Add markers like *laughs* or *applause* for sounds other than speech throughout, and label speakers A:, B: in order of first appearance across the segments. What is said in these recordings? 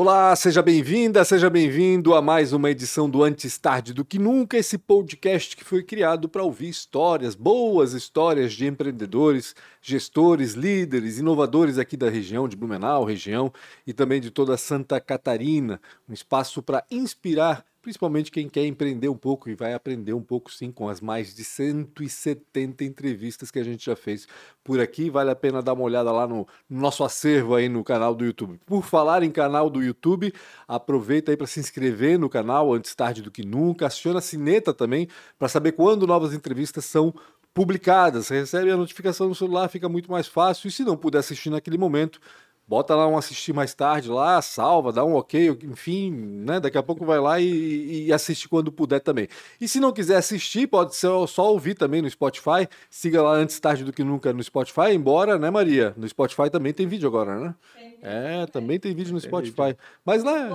A: Olá, seja bem-vinda, seja bem-vindo a mais uma edição do Antes Tarde do que Nunca, esse podcast que foi criado para ouvir histórias, boas histórias de empreendedores, gestores, líderes, inovadores aqui da região de Blumenau, região e também de toda Santa Catarina, um espaço para inspirar principalmente quem quer empreender um pouco e vai aprender um pouco sim com as mais de 170 entrevistas que a gente já fez por aqui. Vale a pena dar uma olhada lá no, nosso acervo aí no canal do YouTube. Por falar em canal do YouTube, aproveita aí para se inscrever no canal antes tarde do que nunca. Aciona a sineta também para saber quando novas entrevistas são publicadas. Recebe a notificação no celular, fica muito mais fácil. E se não puder assistir naquele momento, bota lá um assistir mais tarde lá, salva, dá um ok, enfim, né? Daqui a pouco vai lá e, e assiste quando puder também. E se não quiser assistir, pode ser só ouvir também no Spotify. Siga lá antes tarde do que nunca no Spotify, embora, né, Maria? No Spotify também tem vídeo agora, né? É, também tem vídeo no Spotify. Mas lá.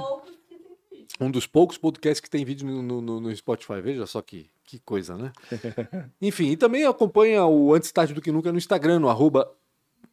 A: Um dos poucos podcasts que tem vídeo no, no, no Spotify, veja só que, que coisa, né? *laughs* Enfim, e também acompanha o Antes Tarde do Que Nunca no Instagram, no arroba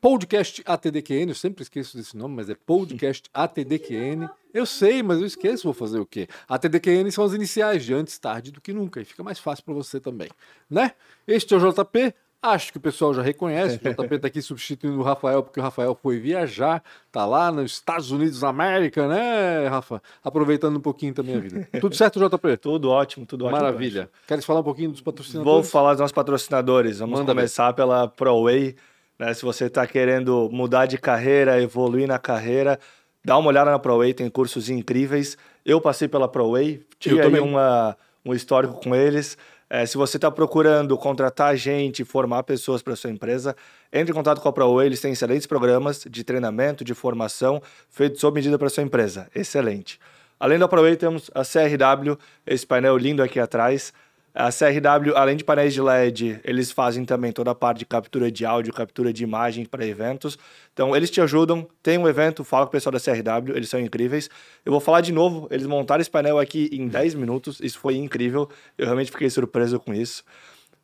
A: Podcast ATDQN, eu sempre esqueço desse nome, mas é Podcast *laughs* ATDQN. Eu sei, mas eu esqueço, vou fazer o quê? ATDQN são as iniciais de antes tarde do que nunca, e fica mais fácil para você também, né? Este é o JP, acho que o pessoal já reconhece, o JP está aqui substituindo o Rafael, porque o Rafael foi viajar, tá lá nos Estados Unidos da América, né, Rafa? Aproveitando um pouquinho também a vida. Tudo certo, JP? *laughs*
B: Tudo ótimo, tudo ótimo.
A: Maravilha. Queres falar um pouquinho dos patrocinadores?
B: Vou falar dos nossos patrocinadores. Vamos Manda começar ver. pela ProWay, né? Se você está querendo mudar de carreira, evoluir na carreira, dá uma olhada na ProWay, tem cursos incríveis. Eu passei pela ProWay, tive aí uma, um histórico com eles. É, se você está procurando contratar gente, formar pessoas para sua empresa, entre em contato com a ProWay, eles têm excelentes programas de treinamento, de formação, feitos sob medida para sua empresa. Excelente. Além da ProWay, temos a CRW, esse painel lindo aqui atrás. A CRW, além de painéis de LED, eles fazem também toda a parte de captura de áudio, captura de imagem para eventos. Então, eles te ajudam. Tem um evento, fala com o pessoal da CRW, eles são incríveis. Eu vou falar de novo, eles montaram esse painel aqui em 10 minutos, isso foi incrível. Eu realmente fiquei surpreso com isso.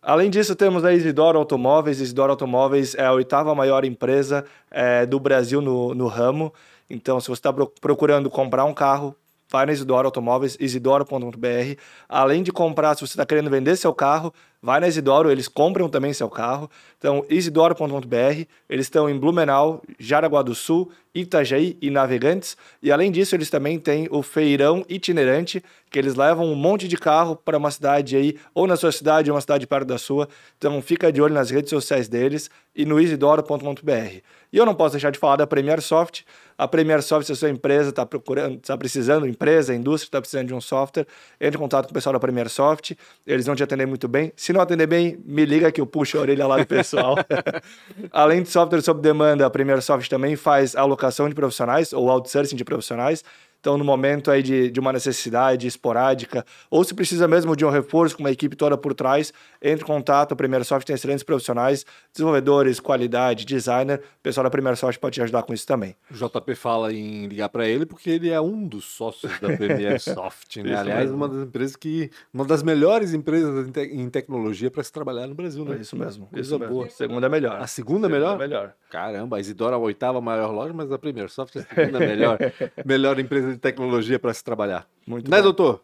B: Além disso, temos a Isidoro Automóveis. Isidoro Automóveis é a oitava maior empresa é, do Brasil no, no ramo. Então, se você está procurando comprar um carro, vai na Isidoro Automóveis, isidoro.br. Além de comprar, se você está querendo vender seu carro, vai na Isidoro, eles compram também seu carro. Então, isidoro.br, eles estão em Blumenau, Jaraguá do Sul, Itajaí e Navegantes. E além disso, eles também têm o feirão itinerante, que eles levam um monte de carro para uma cidade aí, ou na sua cidade, ou uma cidade perto da sua. Então, fica de olho nas redes sociais deles e no isidoro.br. E eu não posso deixar de falar da Premier Soft, a Premier Software, se a sua empresa está procurando, está precisando, empresa, indústria está precisando de um software, entre em contato com o pessoal da Premier Soft, eles vão te atender muito bem. Se não atender bem, me liga que eu puxo a orelha lá do pessoal. *laughs* Além de software sob demanda, a Premier Soft também faz alocação de profissionais ou outsourcing de profissionais. Então, no momento aí de, de uma necessidade esporádica, ou se precisa mesmo de um reforço com uma equipe toda por trás, entre em contato. A Primeira Soft tem excelentes profissionais, desenvolvedores, qualidade, designer. O pessoal da Primeira Soft pode te ajudar com isso também.
A: O JP fala em ligar para ele porque ele é um dos sócios da Premier *laughs* Soft, né? Aliás, uma das empresas que. Uma das melhores empresas em, te, em tecnologia para se trabalhar no Brasil, né?
B: É isso mesmo. Coisa isso boa. Segunda é melhor.
A: A segunda, é melhor? É melhor. Caramba, a Isidora a oitava maior loja, mas a Premier Soft é a segunda melhor, *laughs* melhor empresa de tecnologia para se trabalhar. Muito né, bom. doutor?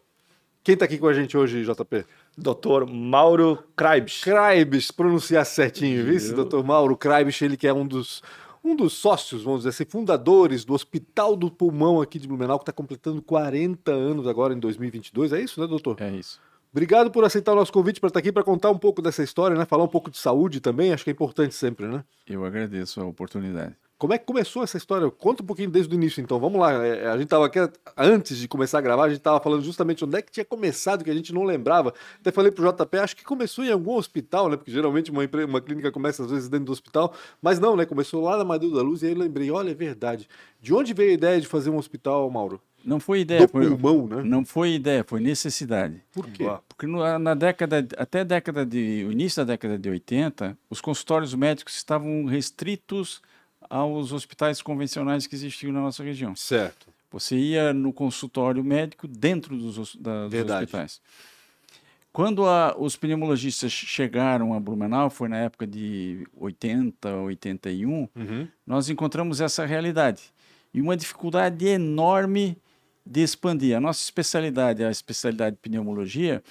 A: Quem está aqui com a gente hoje, JP?
B: Doutor Mauro Kraibs.
A: Kraibs, pronunciar certinho, viu? Doutor Mauro Kraibs, ele que é um dos, um dos sócios, vamos dizer assim, fundadores do Hospital do Pulmão aqui de Blumenau, que está completando 40 anos agora em 2022. É isso, né, doutor?
B: É isso.
A: Obrigado por aceitar o nosso convite para estar aqui para contar um pouco dessa história, né? Falar um pouco de saúde também, acho que é importante sempre, né?
C: Eu agradeço a oportunidade.
A: Como é que começou essa história? Conta um pouquinho desde o início, então. Vamos lá. É, a gente estava aqui, antes de começar a gravar, a gente estava falando justamente onde é que tinha começado, que a gente não lembrava. Até falei para o JP, acho que começou em algum hospital, né? Porque geralmente uma, uma clínica começa às vezes dentro do hospital. Mas não, né? Começou lá na Maduro da Luz e aí eu lembrei, olha, é verdade. De onde veio a ideia de fazer um hospital, Mauro?
C: Não foi ideia,
A: do foi pulmão, né?
C: Não foi ideia, foi necessidade.
A: Por quê?
C: Porque na década, até a década de, o início da década de 80, os consultórios médicos estavam restritos aos hospitais convencionais que existiam na nossa região.
A: Certo.
C: Você ia no consultório médico dentro dos, da, dos hospitais. Quando a, os pneumologistas chegaram a Blumenau, foi na época de 80, 81, uhum. nós encontramos essa realidade e uma dificuldade enorme de expandir. A nossa especialidade, a especialidade de pneumologia,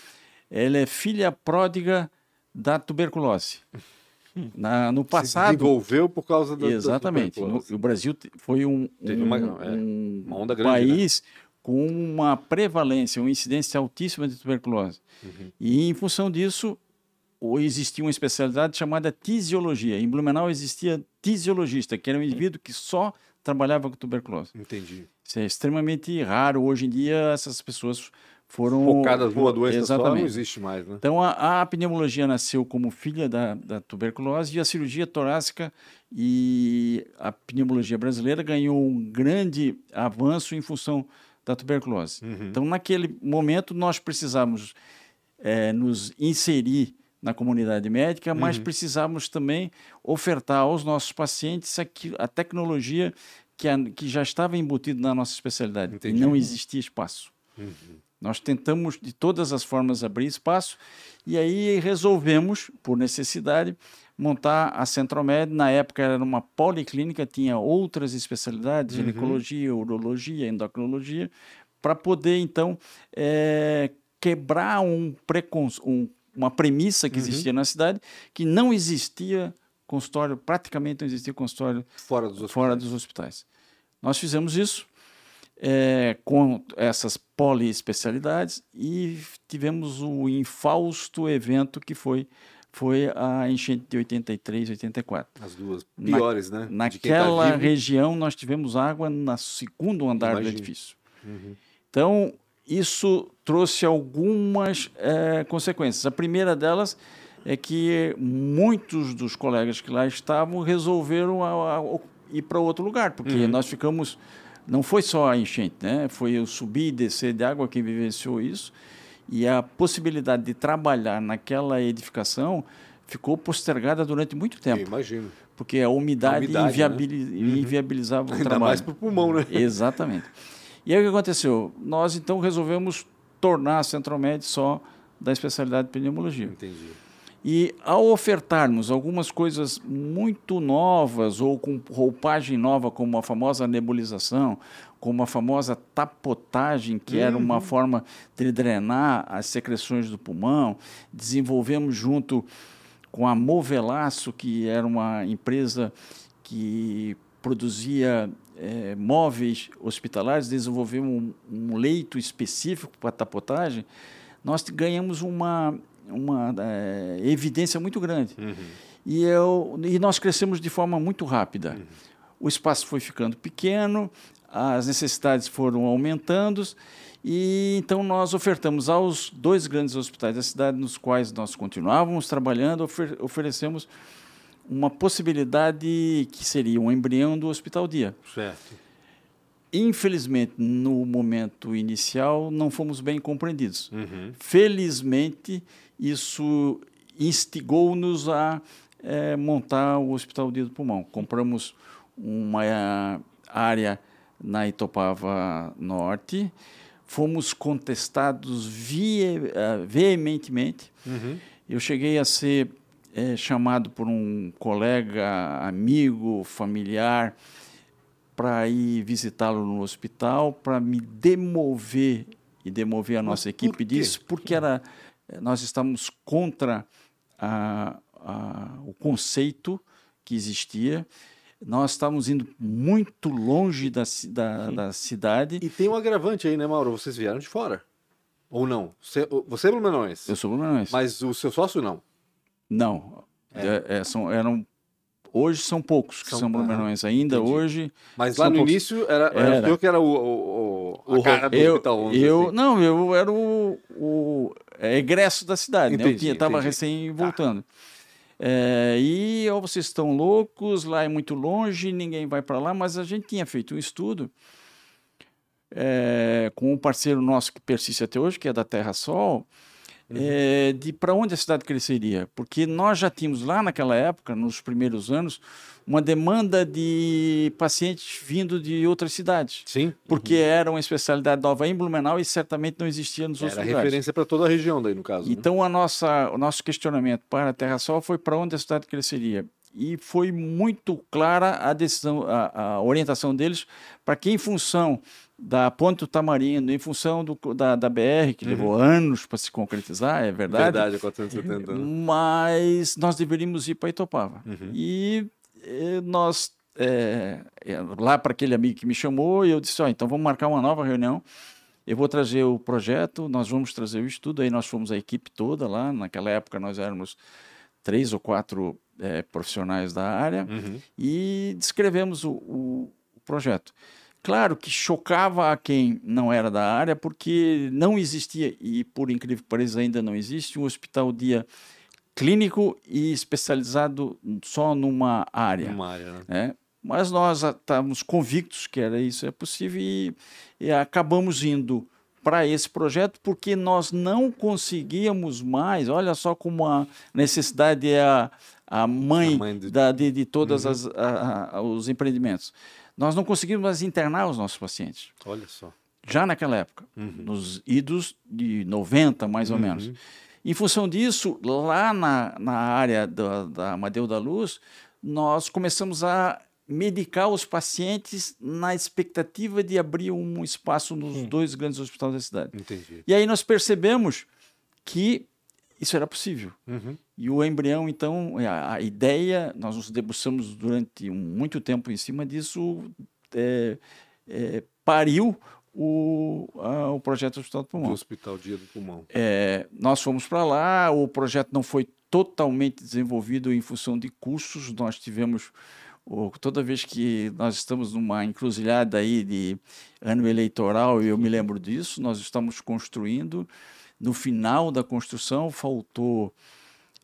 C: ela é filha pródiga da tuberculose. Na, no passado. Se
A: desenvolveu por causa da
C: Exatamente. Da no, o Brasil foi um, um, uma, é, uma grande, né? país né? com uma prevalência, uma incidência altíssima de tuberculose. Uhum. E em função disso, existia uma especialidade chamada tisiologia. Em Blumenau existia tisiologista, que era um indivíduo que só trabalhava com tuberculose.
A: Entendi.
C: Isso é extremamente raro. Hoje em dia, essas pessoas foram
A: focadas numa doença Exatamente. só, não existe mais, né?
C: Então a, a, pneumologia nasceu como filha da, da tuberculose e a cirurgia torácica e a pneumologia brasileira ganhou um grande avanço em função da tuberculose. Uhum. Então naquele momento nós precisamos é, nos inserir na comunidade médica, mas uhum. precisamos também ofertar aos nossos pacientes a, a tecnologia que, a, que já estava embutida na nossa especialidade. Entendi. E não existia espaço. Uhum. Nós tentamos de todas as formas abrir espaço e aí resolvemos, por necessidade, montar a Centromed. Na época era uma policlínica, tinha outras especialidades, uhum. ginecologia, urologia, endocrinologia, para poder então é, quebrar um, um uma premissa que uhum. existia na cidade, que não existia consultório, praticamente não existia consultório
A: fora dos hospitais.
C: Fora dos hospitais. Nós fizemos isso é, com essas poliespecialidades e tivemos o infausto evento que foi foi a enchente de 83, 84.
A: As duas piores,
C: Na,
A: né?
C: Tá Naquela tá região nós tivemos água no segundo andar do edifício. Uhum. Então isso trouxe algumas é, consequências. A primeira delas é que muitos dos colegas que lá estavam resolveram a, a, ir para outro lugar, porque uhum. nós ficamos não foi só a enchente, né? Foi o subir e descer de água quem vivenciou isso. E a possibilidade de trabalhar naquela edificação ficou postergada durante muito tempo. Eu
A: imagino.
C: Porque a umidade, a umidade inviabiliz... né? Uhum. inviabilizava o Ainda trabalho.
A: mais para o pulmão, né? *laughs*
C: Exatamente. E aí o que aconteceu? Nós então resolvemos tornar a Centromed só da especialidade de pneumologia.
A: Entendi.
C: E ao ofertarmos algumas coisas muito novas ou com roupagem nova, como a famosa nebulização, como a famosa tapotagem, que uhum. era uma uhum. forma de drenar as secreções do pulmão, desenvolvemos junto com a Movelaço, que era uma empresa que produzia é, móveis hospitalares, desenvolvemos um, um leito específico para tapotagem, nós ganhamos uma uma é, evidência muito grande. Uhum. E, eu, e nós crescemos de forma muito rápida. Uhum. O espaço foi ficando pequeno, as necessidades foram aumentando, e então nós ofertamos aos dois grandes hospitais da cidade, nos quais nós continuávamos trabalhando, ofer oferecemos uma possibilidade que seria um embrião do Hospital Dia.
A: Certo.
C: Infelizmente, no momento inicial, não fomos bem compreendidos. Uhum. Felizmente, isso instigou-nos a é, montar o Hospital Dia do Pulmão. Compramos uma área na Itopava Norte, fomos contestados vie, uh, veementemente. Uhum. Eu cheguei a ser é, chamado por um colega, amigo, familiar, para ir visitá-lo no hospital, para me demover e demover a nossa Mas equipe disso, porque era nós estamos contra a, a, o conceito que existia. Nós estamos indo muito longe da, da, da, cidade.
A: E tem um agravante aí, né, Mauro? Vocês vieram de fora. Ou não? Você, você é Blumenauense?
C: Eu sou Blumenauense.
A: Mas o seu sócio não?
C: Não. É. É, é são, eram Hoje são poucos que são, são Blumenauenses ainda, entendi. hoje...
A: Mas lá no poucos. início era, era, eu que era o, o, o a cara do
C: eu, hospital eu, assim. Não, eu era o, o é, egresso da cidade, entendi, né? Eu estava recém tá. voltando. Tá. É, e ou vocês estão loucos, lá é muito longe, ninguém vai para lá, mas a gente tinha feito um estudo é, com um parceiro nosso que persiste até hoje, que é da Terra Sol, uhum. é, de para onde a cidade cresceria. Porque nós já tínhamos lá naquela época, nos primeiros anos, uma demanda de pacientes vindo de outras cidades.
A: Sim.
C: Porque uhum. era uma especialidade nova em Blumenau e certamente não existia nos
A: era
C: outros
A: lugares. Era referência para toda a região daí, no caso.
C: Né? Então, né? a nossa, o nosso questionamento para a Terra Sol foi para onde a cidade cresceria. e foi muito clara a decisão, a, a orientação deles para que, em função da Ponte do Tamarindo, em função do, da, da BR, que uhum. levou anos para se concretizar, é verdade.
A: Verdade, 470
C: anos. Mas nós deveríamos ir para Itopava. Uhum. E, nós, é, lá para aquele amigo que me chamou, eu disse: oh, então vamos marcar uma nova reunião. Eu vou trazer o projeto, nós vamos trazer o estudo. Aí nós fomos a equipe toda lá. Naquela época nós éramos três ou quatro é, profissionais da área uhum. e descrevemos o, o, o, projeto. Claro que chocava a quem não era da área, porque não existia, e por incrível que pareça ainda não existe, um hospital dia clínico e especializado só numa área.
A: Numa área, né?
C: É, mas nós estávamos convictos que era isso é possível e, e acabamos indo para esse projeto porque nós não conseguíamos mais. Olha só como a necessidade é a, a mãe, a mãe de... Da, de, de todos uhum. os empreendimentos. Nós não conseguimos mais internar os nossos pacientes.
A: Olha só.
C: Já naquela época, uhum. nos idos de 90, mais ou uhum. menos. Em função disso, lá na, na área da, da Amadeu da Luz, nós começamos a medicar os pacientes na expectativa de abrir um espaço nos hum. dois grandes hospitais da cidade.
A: Entendi.
C: E aí nós percebemos que isso era possível. Uhum. E o embrião, então, a, a, ideia, nós nos debruçamos durante muito tempo em cima disso, é, é, pariu o, a, o projeto do Hospital do Pulmão.
A: Do Hospital Dia do Pulmão.
C: É, nós fomos para lá, o projeto não foi totalmente desenvolvido em função de custos, nós tivemos toda vez que nós estamos numa encruzilhada aí de ano eleitoral, e eu me lembro disso, nós estamos construindo, no final da construção faltou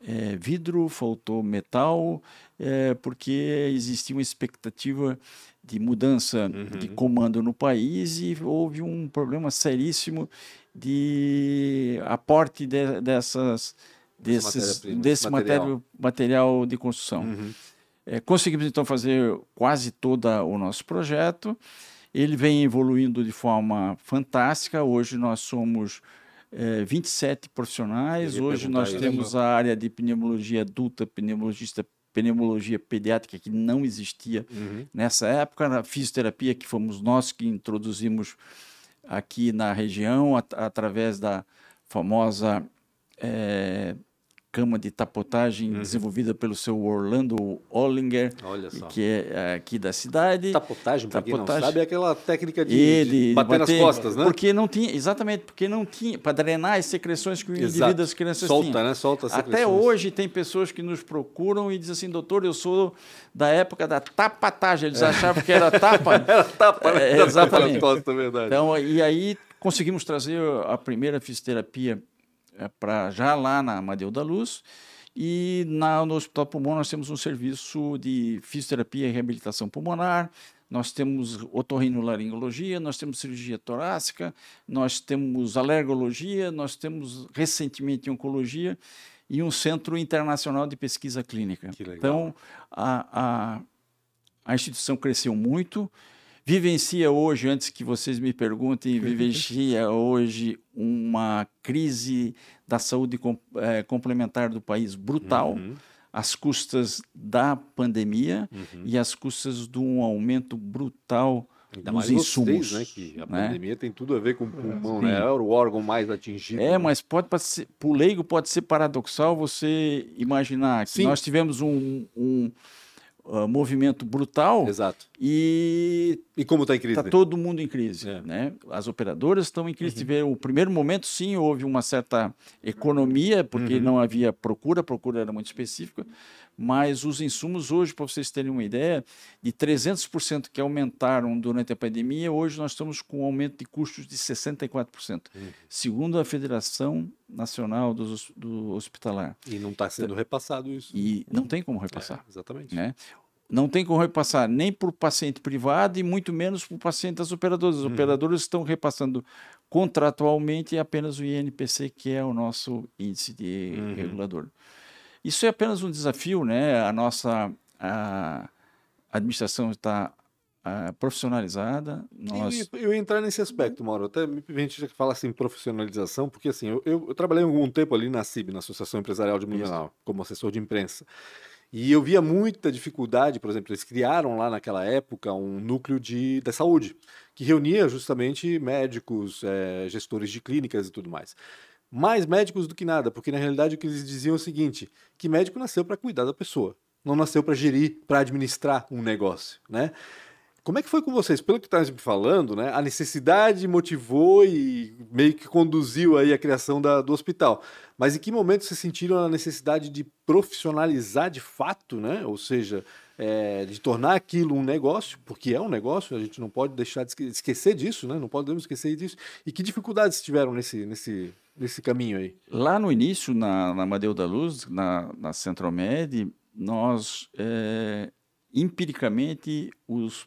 C: é, vidro, faltou metal, é, porque existia uma expectativa de mudança uhum. de comando no país e houve um problema seríssimo de aporte de, dessas desses, desse material. material de construção. Uhum. É, conseguimos então fazer quase todo o nosso projeto. Ele vem evoluindo de forma fantástica. Hoje nós somos é, 27 profissionais. Hoje nós temos a área de pneumologia adulta, pneumologista, pneumologia pediátrica que não existia uhum. nessa época. Na fisioterapia que fomos nós que introduzimos aqui na região at através da famosa é, cama de tapotagem uhum. desenvolvida pelo seu Orlando Ollinger, que é, aqui da cidade.
A: Tapotagem, para quem não sabe, é aquela técnica de, Ele, de bater, bater, nas costas, né?
C: Porque não tinha, exatamente, porque não tinha, para drenar as secreções que o Exato. indivíduo das crianças
A: Solta,
C: tinham.
A: né? Solta as
C: Até hoje tem pessoas que nos procuram e dizem assim, doutor, eu sou da época da tapatagem. Eles é. achavam que era tapa. *laughs*
A: era tapa, né?
C: É, exatamente.
A: Costas, verdade.
C: Então, e aí conseguimos trazer a primeira fisioterapia para já lá na Amadeu da Luz. E na, no Hospital Pulmão nós temos um serviço de fisioterapia e reabilitação pulmonar, nós temos otorrinolaringologia, nós temos cirurgia torácica, nós temos alergologia, nós temos recentemente oncologia e um centro internacional de pesquisa clínica. Então, a, a, a instituição cresceu muito, vivencia hoje, antes que vocês me perguntem, vivencia hoje uma crise da saúde com, é, complementar do país brutal, uhum. às custas da pandemia uhum. e às custas de um aumento brutal Ainda dos insumos.
A: Vocês, né, que a né? pandemia tem tudo a ver com o pulmão, né? É o órgão mais atingido.
C: É, né? mas pode, ser, por leigo pode ser paradoxal você imaginar que Sim. nós tivemos um, um uh, movimento brutal.
A: Exato.
C: E
A: e como está em crise?
C: Está todo mundo em crise, é. né? As operadoras estão em crise. Uhum. Tiveram o primeiro momento, sim, houve uma certa economia porque uhum. não havia procura, a procura era muito específica. Mas os insumos hoje, para vocês terem uma ideia, de 300% que aumentaram durante a pandemia, hoje nós estamos com um aumento de custos de 64%, uhum. segundo a Federação Nacional do, do Hospitalar.
A: E não está sendo repassado isso.
C: E não tem como repassar.
A: É, exatamente.
C: Né? Não tem como repassar nem para o paciente privado e muito menos para o paciente das operadoras. As uhum. operadoras estão repassando contratualmente apenas o INPC, que é o nosso índice de uhum. regulador. Isso é apenas um desafio, né? A nossa a administração está profissionalizada. Nós...
A: Eu, eu ia entrar nesse aspecto, Mauro. Até a gente fala assim profissionalização, porque assim, eu, eu, eu trabalhei algum tempo ali na CIB, na Associação Empresarial de Blumenau, como assessor de imprensa. E eu via muita dificuldade, por exemplo, eles criaram lá naquela época um núcleo de, da saúde, que reunia justamente médicos, é, gestores de clínicas e tudo mais. Mais médicos do que nada, porque na realidade o que eles diziam é o seguinte: que médico nasceu para cuidar da pessoa, não nasceu para gerir, para administrar um negócio, né? Como é que foi com vocês? Pelo que está me falando, né, a necessidade motivou e meio que conduziu aí a criação da, do hospital. Mas em que momento vocês sentiram a necessidade de profissionalizar de fato, né? Ou seja, é, de tornar aquilo um negócio, porque é um negócio, a gente não pode deixar de esquecer disso, né? Não podemos esquecer disso. E que dificuldades tiveram nesse, nesse, nesse caminho aí?
C: Lá no início, na, na Madeu da Luz, na, na Centromed, nós é, empiricamente os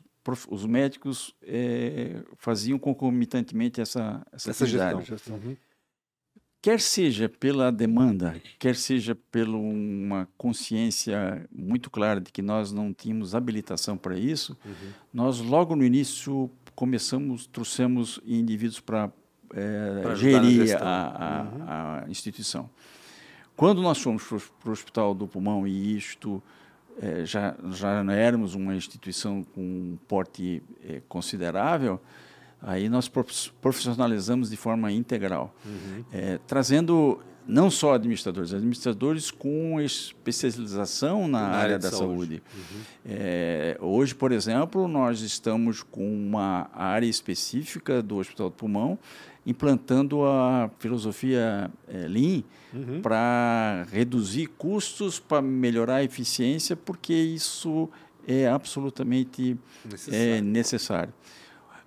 C: os médicos é, faziam concomitantemente essa, essa, essa atividade. Gestão. Uhum. Quer seja pela demanda, quer seja por uma consciência muito clara de que nós não tínhamos habilitação para isso, uhum. nós logo no início começamos, trouxemos indivíduos para é, gerir a, a, uhum. a, instituição. Quando nós fomos para o Hospital do Pulmão e isto é, já, já não éramos uma instituição com um porte é, considerável, aí nós profissionalizamos de forma integral, uhum. é, trazendo não só administradores, administradores com especialização na, na área, área da saúde. saúde. Uhum. É, hoje, por exemplo, nós estamos com uma área específica do Hospital do Pulmão implantando a filosofia é, Lean uhum. para reduzir custos, para melhorar a eficiência, porque isso é absolutamente necessário. É, necessário.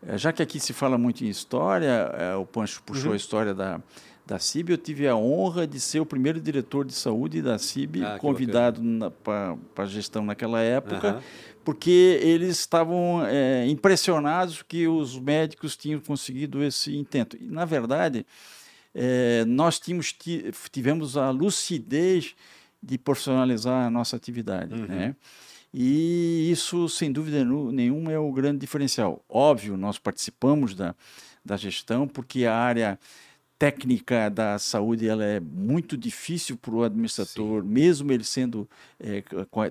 C: É, já que aqui se fala muito em história, é, o Pancho puxou uhum. a história da, da CIB, eu tive a honra de ser o primeiro diretor de saúde da CIB, ah, convidado para a gestão naquela época, uhum. porque eles estavam é, impressionados que os médicos tinham conseguido esse intento. E, na verdade, é, nós tínhamos, tivemos a lucidez de profissionalizar a nossa atividade. Uhum. Né? E isso, sem dúvida nenhuma, é o grande diferencial. Óbvio, nós participamos da, da gestão, porque a área técnica da saúde ela é muito difícil para o administrador, Sim. mesmo ele sendo é,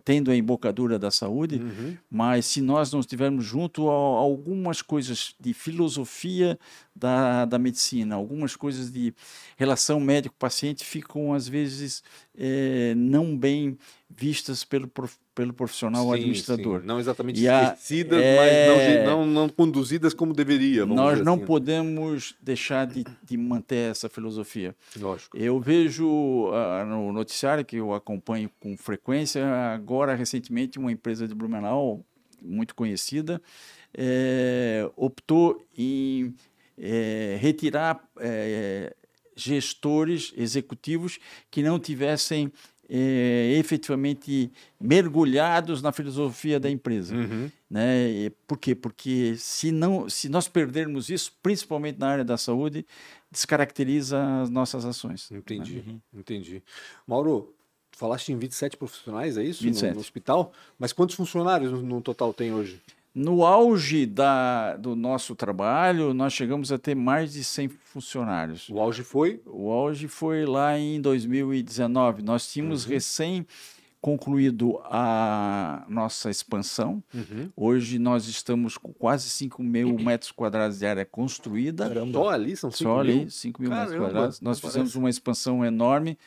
C: tendo a embocadura da saúde. Uhum. Mas se nós não estivermos junto a, algumas coisas de filosofia da, da medicina, algumas coisas de relação médico-paciente ficam às vezes é, não bem vistas pelo, pelo profissional sim, administrador.
A: Sim. Não exatamente e esquecidas, a, é, mas não, não, não, conduzidas como deveria.
C: Nós não assim. podemos deixar de, de, manter essa filosofia.
A: Lógico.
C: Eu vejo uh, no noticiário que eu acompanho com frequência, agora recentemente uma empresa de Blumenau, muito conhecida, é, optou em é, retirar é, gestores executivos que não tivessem é, efetivamente mergulhados na filosofia da empresa. Uhum. Né? Por quê? Porque se, não, se nós perdermos isso, principalmente na área da saúde, descaracteriza as nossas ações.
A: Entendi, né? entendi. Mauro, falaste em 27 profissionais, é isso? 27. No, no hospital? Mas quantos funcionários no, no total tem hoje?
C: No auge da, do nosso trabalho, nós chegamos a ter mais de 100 funcionários.
A: O auge foi?
C: O auge foi lá em 2019. Nós tínhamos uhum. recém concluído a nossa expansão. Uhum. Hoje nós estamos com quase 5 mil metros quadrados de área construída.
A: Caramba. Só ali são 5
C: mil? Só ali, 5 mil Caramba, metros quadrados. Nós fizemos uma expansão enorme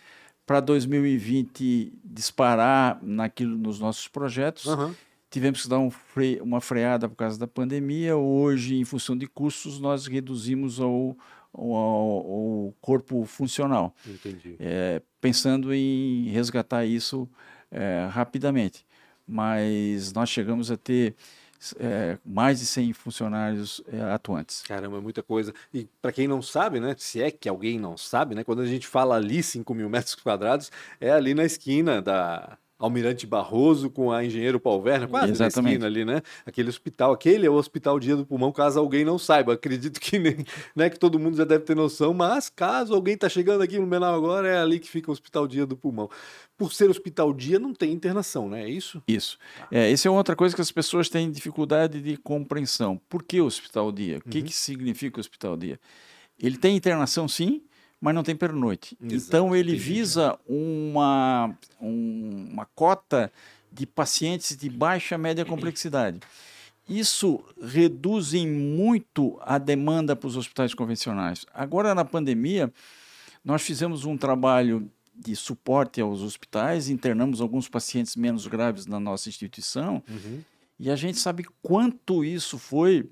C: para 2020 disparar naquilo nos nossos projetos. Uhum tivemos que dar um fre uma freada por causa da pandemia. Hoje, em função de custos, nós reduzimos ao, ao, ao corpo funcional.
A: Entendi.
C: É, pensando em resgatar isso é, rapidamente. Mas nós chegamos a ter é, mais de 100 funcionários é, atuantes.
A: Caramba, é muita coisa. E para quem não sabe, né, se é que alguém não sabe, né, quando a gente fala ali 5 mil metros quadrados, é ali na esquina da Almirante Barroso com a Engenheiro Paul Werner, quase Exatamente. na esquina ali, né? Aquele hospital, aquele é o Hospital Dia do Pulmão, caso alguém não saiba. Acredito que nem, né, que todo mundo já deve ter noção, mas caso alguém está chegando aqui no Menal agora, é ali que fica o Hospital Dia do Pulmão. Por ser Hospital Dia, não tem internação, né? É isso?
C: Isso. É, essa é outra coisa que as pessoas têm dificuldade de compreensão. Por que Hospital Dia? O que, uhum. que significa Hospital Dia? Ele tem internação, sim, mas não tem pernoite. Exato, então ele visa uma, um, uma cota de pacientes de baixa média complexidade. Isso reduz muito a demanda para os hospitais convencionais. Agora, na pandemia, nós fizemos um trabalho de suporte aos hospitais, internamos alguns pacientes menos graves na nossa instituição, uhum. e a gente sabe quanto isso foi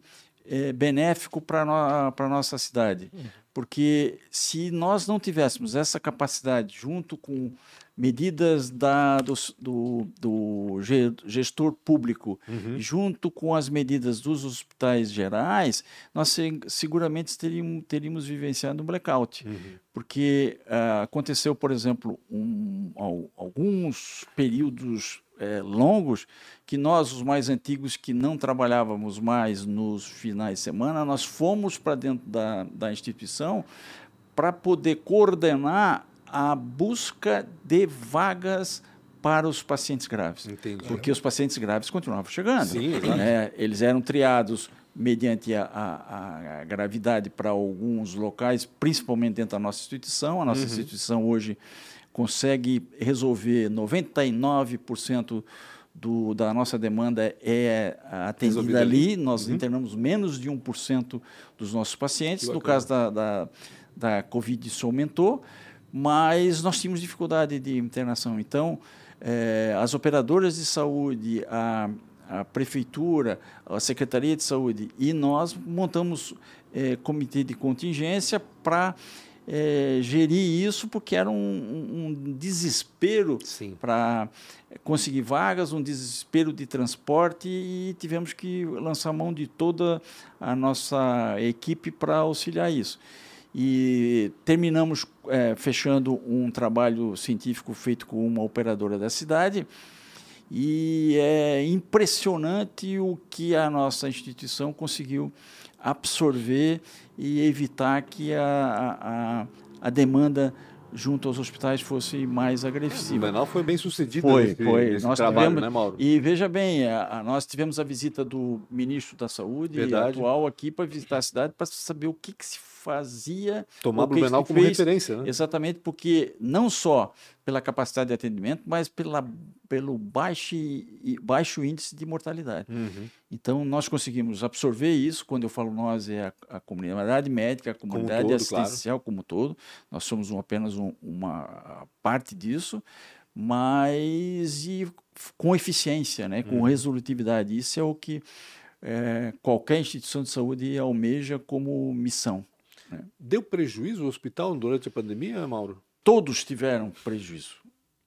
C: é, benéfico para a nossa cidade. Uhum. Porque se nós não tivéssemos essa capacidade, junto com medidas da, do, do, do gestor público, uhum. junto com as medidas dos hospitais gerais, nós seguramente teríamos, teríamos vivenciado um blackout. Uhum. Porque uh, aconteceu, por exemplo, um, alguns períodos é, longos que nós, os mais antigos, que não trabalhávamos mais nos finais de semana, nós fomos para dentro da, da instituição para poder coordenar a busca de vagas para os pacientes graves. Entendi. Porque os pacientes graves continuavam chegando. Sim, né? Eles eram triados mediante a, a, a gravidade para alguns locais, principalmente dentro da nossa instituição. A nossa uhum. instituição hoje consegue resolver 99% do, da nossa demanda é atendida ali. Nós uhum. internamos menos de 1% dos nossos pacientes. No caso da, da, da Covid, isso aumentou, mas nós tínhamos dificuldade de internação. Então, é, as operadoras de saúde, a, a prefeitura, a Secretaria de Saúde e nós montamos é, comitê de contingência para é, gerir isso, porque era um, um desespero para conseguir vagas, um desespero de transporte e tivemos que lançar mão de toda a nossa equipe para auxiliar isso. E terminamos é, fechando um trabalho científico feito com uma operadora da cidade. E é impressionante o que a nossa instituição conseguiu absorver e evitar que a, a, a demanda junto aos hospitais fosse mais agressiva. O
A: Blumenau foi bem sucedido
C: foi, nesse, foi. Nós trabalho, tivemos, né, Mauro? E veja bem, a, a, nós tivemos a visita do ministro da Saúde atual aqui para visitar a cidade para saber o que, que se fazia.
A: Tomar Blumenau como fez, referência, né?
C: Exatamente, porque não só pela capacidade de atendimento, mas pela, pelo baixo, baixo índice de mortalidade. Uhum. Então, nós conseguimos absorver isso. Quando eu falo nós, é a, a comunidade médica, a comunidade como todo, assistencial claro. como todo. Nós somos um, apenas um, uma parte disso, mas e com eficiência, né? com uhum. resolutividade. Isso é o que é, qualquer instituição de saúde almeja como missão.
A: Né? Deu prejuízo o hospital durante a pandemia, Mauro?
C: Todos tiveram prejuízo.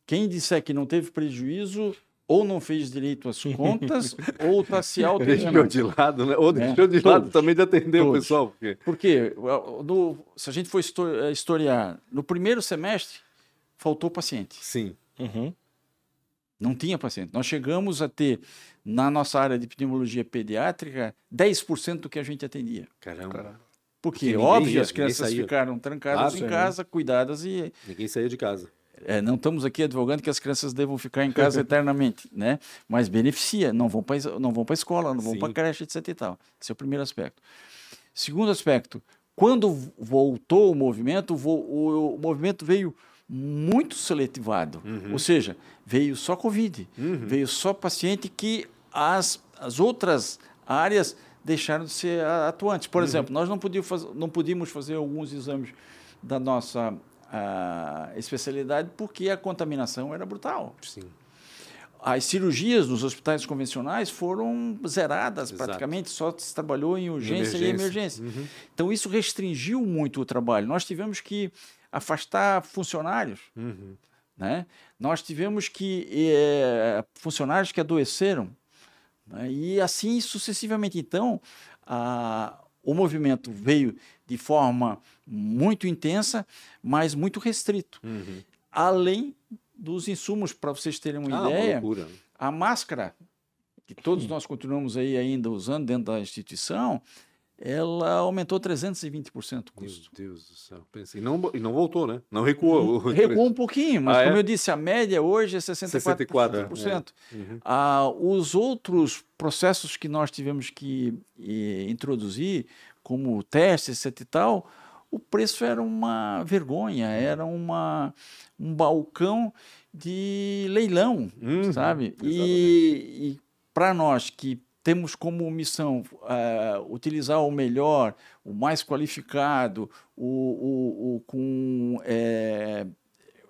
C: Quem disser que não teve prejuízo ou não fez direito às contas, ou está se *laughs* auto
A: Deixou de lado, né? Ou deixou é, de todos, lado também de atender todos. o pessoal.
C: Porque, porque no, se a gente for eh, historiar, no primeiro semestre, faltou paciente.
A: Sim. Uhum.
C: Não tinha paciente. Nós chegamos a ter, na nossa área de epidemiologia pediátrica, 10% do que a gente atendia.
A: Caramba.
C: Porque, Porque óbvio, as crianças ficaram trancadas claro, em casa, cuidadas e.
A: Ninguém saía de casa.
C: É, não estamos aqui advogando que as crianças devam ficar em casa *laughs* eternamente, né? Mas beneficia, não vão para não vão para escola, não vão para creche, etc. E tal. Esse é o primeiro aspecto. Segundo aspecto, quando voltou o movimento, o, movimento veio muito seletivado, uhum. ou seja, veio só Covid, uhum. veio só paciente que as, as outras áreas deixaram de ser atuantes. Por uhum. exemplo, nós não podíamos, fazer, não podíamos fazer alguns exames da nossa especialidade porque a contaminação era brutal.
A: Sim.
C: As cirurgias nos hospitais convencionais foram zeradas Exato. praticamente, só se trabalhou em urgência emergência. e emergência. Uhum. Então, isso restringiu muito o trabalho. Nós tivemos que afastar funcionários. Uhum. Né? Nós tivemos que. É, funcionários que adoeceram né? E assim sucessivamente. Então, a, o movimento veio de forma muito intensa, mas muito restrito. Uhum. Além dos insumos, para vocês terem uma ah, ideia, uma a máscara, que todos nós continuamos aí ainda usando dentro da instituição, ela aumentou 320% o custo.
A: Meu Deus do céu. Pensei, não, e não voltou, né? Não recuou.
C: Recuou um pouquinho, mas ah, como é? eu disse, a média hoje é 64%. 64% é. Uhum. Ah, os outros processos que nós tivemos que introduzir, como testes, etc e tal, o preço era uma vergonha, era uma, um balcão de leilão, uhum, sabe? Exatamente. E, e para nós que temos como missão uh, utilizar o melhor, o mais qualificado, o, o, o com é,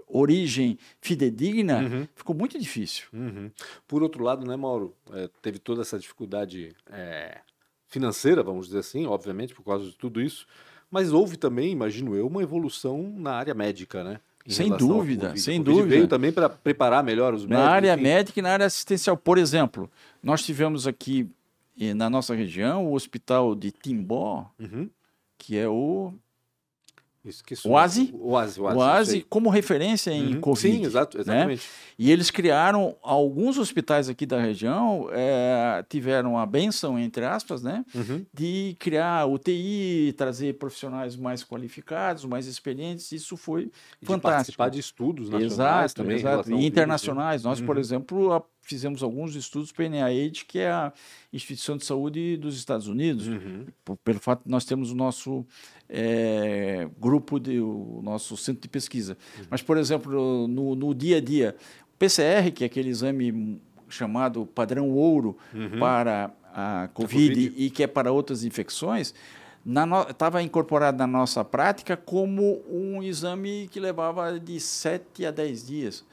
C: origem fidedigna, uhum. ficou muito difícil.
A: Uhum. Por outro lado, né, Mauro, é, teve toda essa dificuldade é, financeira, vamos dizer assim, obviamente, por causa de tudo isso, mas houve também, imagino eu, uma evolução na área médica, né?
C: Sem dúvida, sem dúvida.
A: Veio também para preparar melhor os médicos.
C: Na área enfim. médica e na área assistencial. Por exemplo, nós tivemos aqui na nossa região o hospital de Timbó, uhum. que é o
A: Oase,
C: Oase, Oase, Oase como referência em uhum. Covid.
A: Sim, exato, né? exatamente. Né?
C: E eles criaram, alguns hospitais aqui da região é, tiveram a benção, entre aspas, né, uhum. de criar UTI, trazer profissionais mais qualificados, mais experientes, isso foi e fantástico.
A: participar de estudos nacionais
C: exato,
A: também.
C: Exato, e internacionais. Nós, uhum. por exemplo, fizemos alguns estudos para a NIH, que é a instituição de saúde dos Estados Unidos, uhum. pelo fato de nós temos o nosso é, grupo, de, o nosso centro de pesquisa. Uhum. Mas, por exemplo, no, no, dia a dia, o PCR, que é aquele exame chamado padrão ouro uhum. para a COVID, a COVID, e que é para outras infecções, estava no, incorporado na nossa prática como um exame que levava de 7 a 10 dias.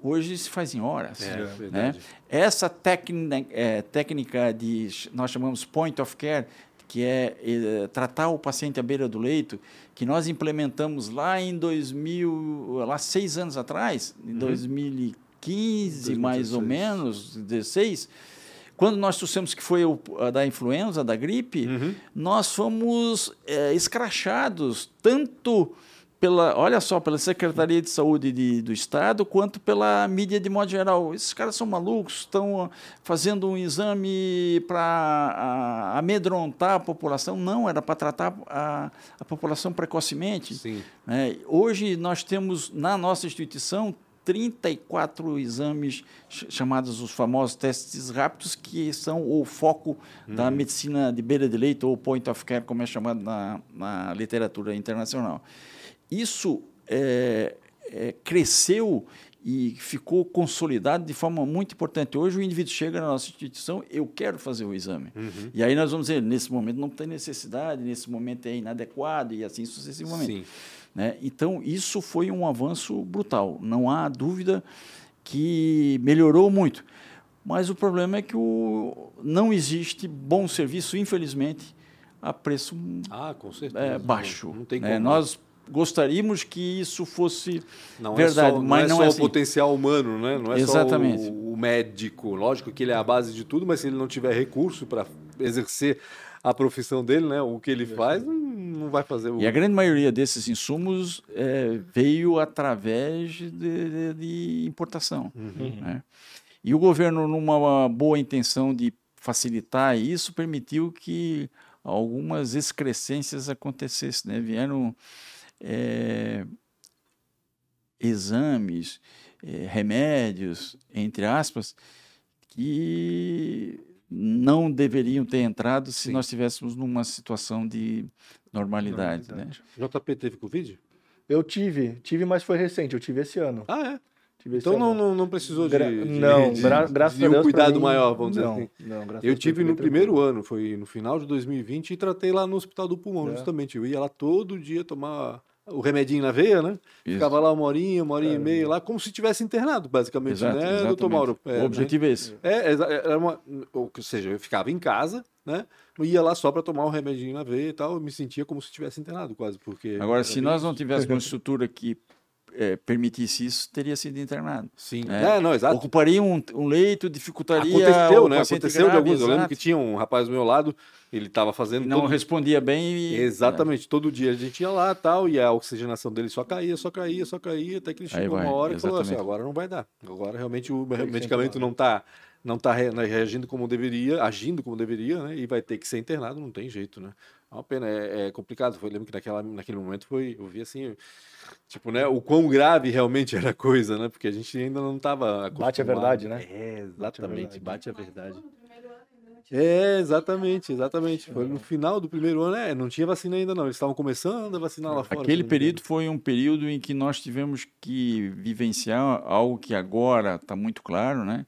C: Hoje se faz em horas. É, né? Essa técnica, é, técnica de, nós chamamos point of care, que é, é, tratar o paciente à beira do leito, que nós implementamos lá em 2000, lá seis anos atrás, em uhum. 2015 2016. mais ou menos, 16, quando nós trouxemos que foi o, a da influenza, da gripe, uhum. nós fomos é, escrachados tanto pela, olha só, pela Secretaria de Saúde de, do Estado, quanto pela mídia de modo geral. Esses caras são malucos, estão fazendo um exame para amedrontar a população. Não, era para tratar a, a população precocemente. É, hoje nós temos na nossa instituição 34 exames chamados os famosos testes rápidos, que são o foco hum. da medicina de beira de leito, ou point of care, como é chamado na, na literatura internacional. Isso é, é, cresceu e ficou consolidado de forma muito importante. Hoje o indivíduo chega na nossa instituição, eu quero fazer o exame. Uhum. E aí nós vamos dizer, nesse momento não tem necessidade, nesse momento é inadequado e assim sucessivamente. Sim. Né? Então isso foi um avanço brutal, não há dúvida que melhorou muito. Mas o problema é que o, não existe bom serviço, infelizmente, a preço
A: ah,
C: é, baixo. Não, não tem né? Nós gostaríamos que isso fosse não é verdade, é só, mas
A: não é,
C: só
A: assim. o potencial humano, né? Não é Exatamente. só o, o, médico. Lógico que ele é a base de tudo, mas se ele não tiver recurso para exercer a profissão dele, né? O que ele faz, não vai fazer. O...
C: E a grande maioria desses insumos é, veio através de, de, de importação. Uhum. Né? E o governo, numa boa intenção de facilitar isso, permitiu que algumas excrescências acontecessem. Né? Vieram é, exames, é, remédios, entre aspas, que não deveriam ter entrado se Sim. nós estivéssemos numa situação de normalidade. normalidade.
A: Né? JP teve Covid?
B: Eu tive, tive, mas foi recente, eu tive esse ano.
A: Ah, é? então não, não, não, precisou de,
B: Gra de, não, de, gra graças
A: de
B: a Deus,
A: um cuidado mim, maior, vamos não, dizer assim. Não, eu tive no primeiro ano, foi no final de 2020, e tratei lá no Hospital do Pulmão, é. justamente. Eu ia lá todo dia tomar o remedinho na veia, né? Isso. Ficava lá uma horinha, uma horinha é, e meia lá, como se tivesse internado, basicamente, Exato, né, exatamente. doutor Mauro?
C: É, o objetivo
A: né?
C: é esse.
A: É, era uma, ou seja, eu ficava em casa, né? Ia lá só para tomar o remedinho na veia e tal, eu me sentia como se tivesse internado quase, porque...
C: Agora, se nós não tivéssemos uma estrutura que é, permitisse isso, teria sido internado.
A: Sim, é, é não, exato.
C: Ocuparia um, um leito, dificultaria.
A: Aconteceu, né? Aconteceu grave, de alguns. Exato. Eu lembro que tinha um rapaz do meu lado, ele estava fazendo.
C: Não todo... respondia bem. E...
A: Exatamente, é. todo dia a gente ia lá tal, e a oxigenação dele só caía, só caía, só caía, até que ele chegou uma hora e falou assim: agora não vai dar. Agora realmente o medicamento não está não está né, reagindo como deveria, agindo como deveria, né? E vai ter que ser internado, não tem jeito, né? É uma pena, é, é complicado. Foi, lembro que naquela, naquele momento foi, eu vi assim, tipo, né, o quão grave realmente era a coisa, né? Porque a gente ainda não estava
B: Bate a verdade, né?
A: É, exatamente, bate a verdade. É, exatamente, exatamente. Foi no final do primeiro ano, é, não tinha vacina ainda não, eles estavam começando a vacinar lá fora.
C: Aquele período foi um período em que nós tivemos que vivenciar algo que agora está muito claro, né?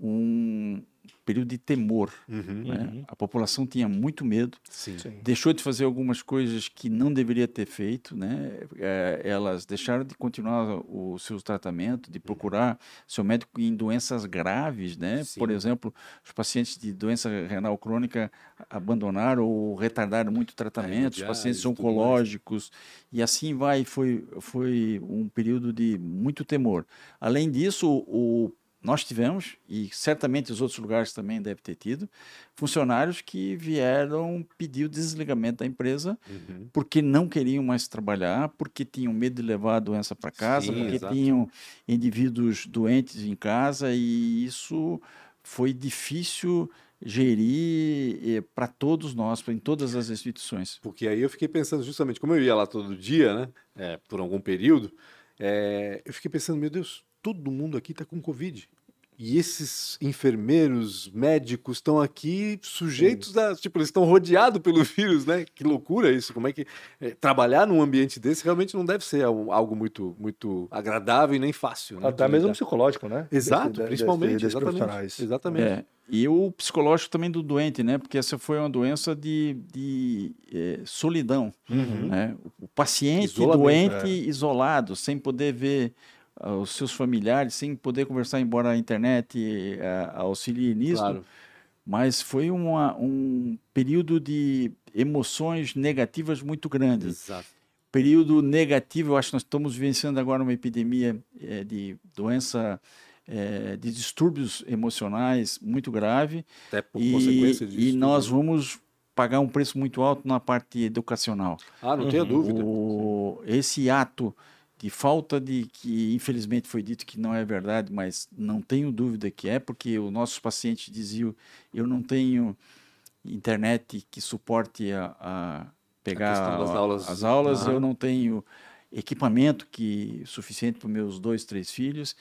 C: Um, período de temor. Uhum, né? uhum. A população tinha muito medo, Sim. deixou de fazer algumas coisas que não deveria ter feito. Né? É, elas deixaram de continuar o seu tratamento, de procurar seu médico em doenças graves. Né? Por exemplo, os pacientes de doença renal crônica abandonaram ou retardaram muito o tratamento, é, os pacientes oncológicos, e assim vai. Foi, foi um período de muito temor. Além disso, o nós tivemos, e certamente os outros lugares também devem ter tido, funcionários que vieram pedir o desligamento da empresa uhum. porque não queriam mais trabalhar, porque tinham medo de levar a doença para casa, Sim, porque exato. tinham indivíduos doentes em casa, e isso foi difícil gerir eh, para todos nós, em todas as instituições.
A: Porque aí eu fiquei pensando justamente, como eu ia lá todo dia, né, é, por algum período, é, eu fiquei pensando, meu Deus, todo mundo aqui está com Covid. E esses enfermeiros, médicos estão aqui sujeitos Sim. a. Tipo, eles estão rodeados pelo vírus, né? Que loucura isso. Como é que. É, trabalhar num ambiente desse realmente não deve ser algo muito, muito agradável e nem fácil.
B: Né, Até mesmo psicológico, né?
A: Exato, desse, principalmente. Desse, exatamente. exatamente. É,
C: e o psicológico também do doente, né? Porque essa foi uma doença de, de é, solidão. Uhum. Né? O paciente doente, é. isolado, sem poder ver os seus familiares sem poder conversar, embora a internet uh, auxilie nisso. Claro. Mas foi uma, um período de emoções negativas muito grandes.
A: Exato.
C: Período negativo, eu acho que nós estamos vivenciando agora uma epidemia é, de doença, é, de distúrbios emocionais muito grave.
A: Até por e, consequência disso.
C: E nós vamos pagar um preço muito alto na parte educacional.
A: Ah, não uhum. tenha dúvida.
C: O, esse ato de falta de que infelizmente foi dito que não é verdade, mas não tenho dúvida que é, porque os nossos pacientes diziam eu não tenho internet que suporte a, a pegar a aulas. as aulas, eu não tenho equipamento que suficiente para meus dois, três filhos.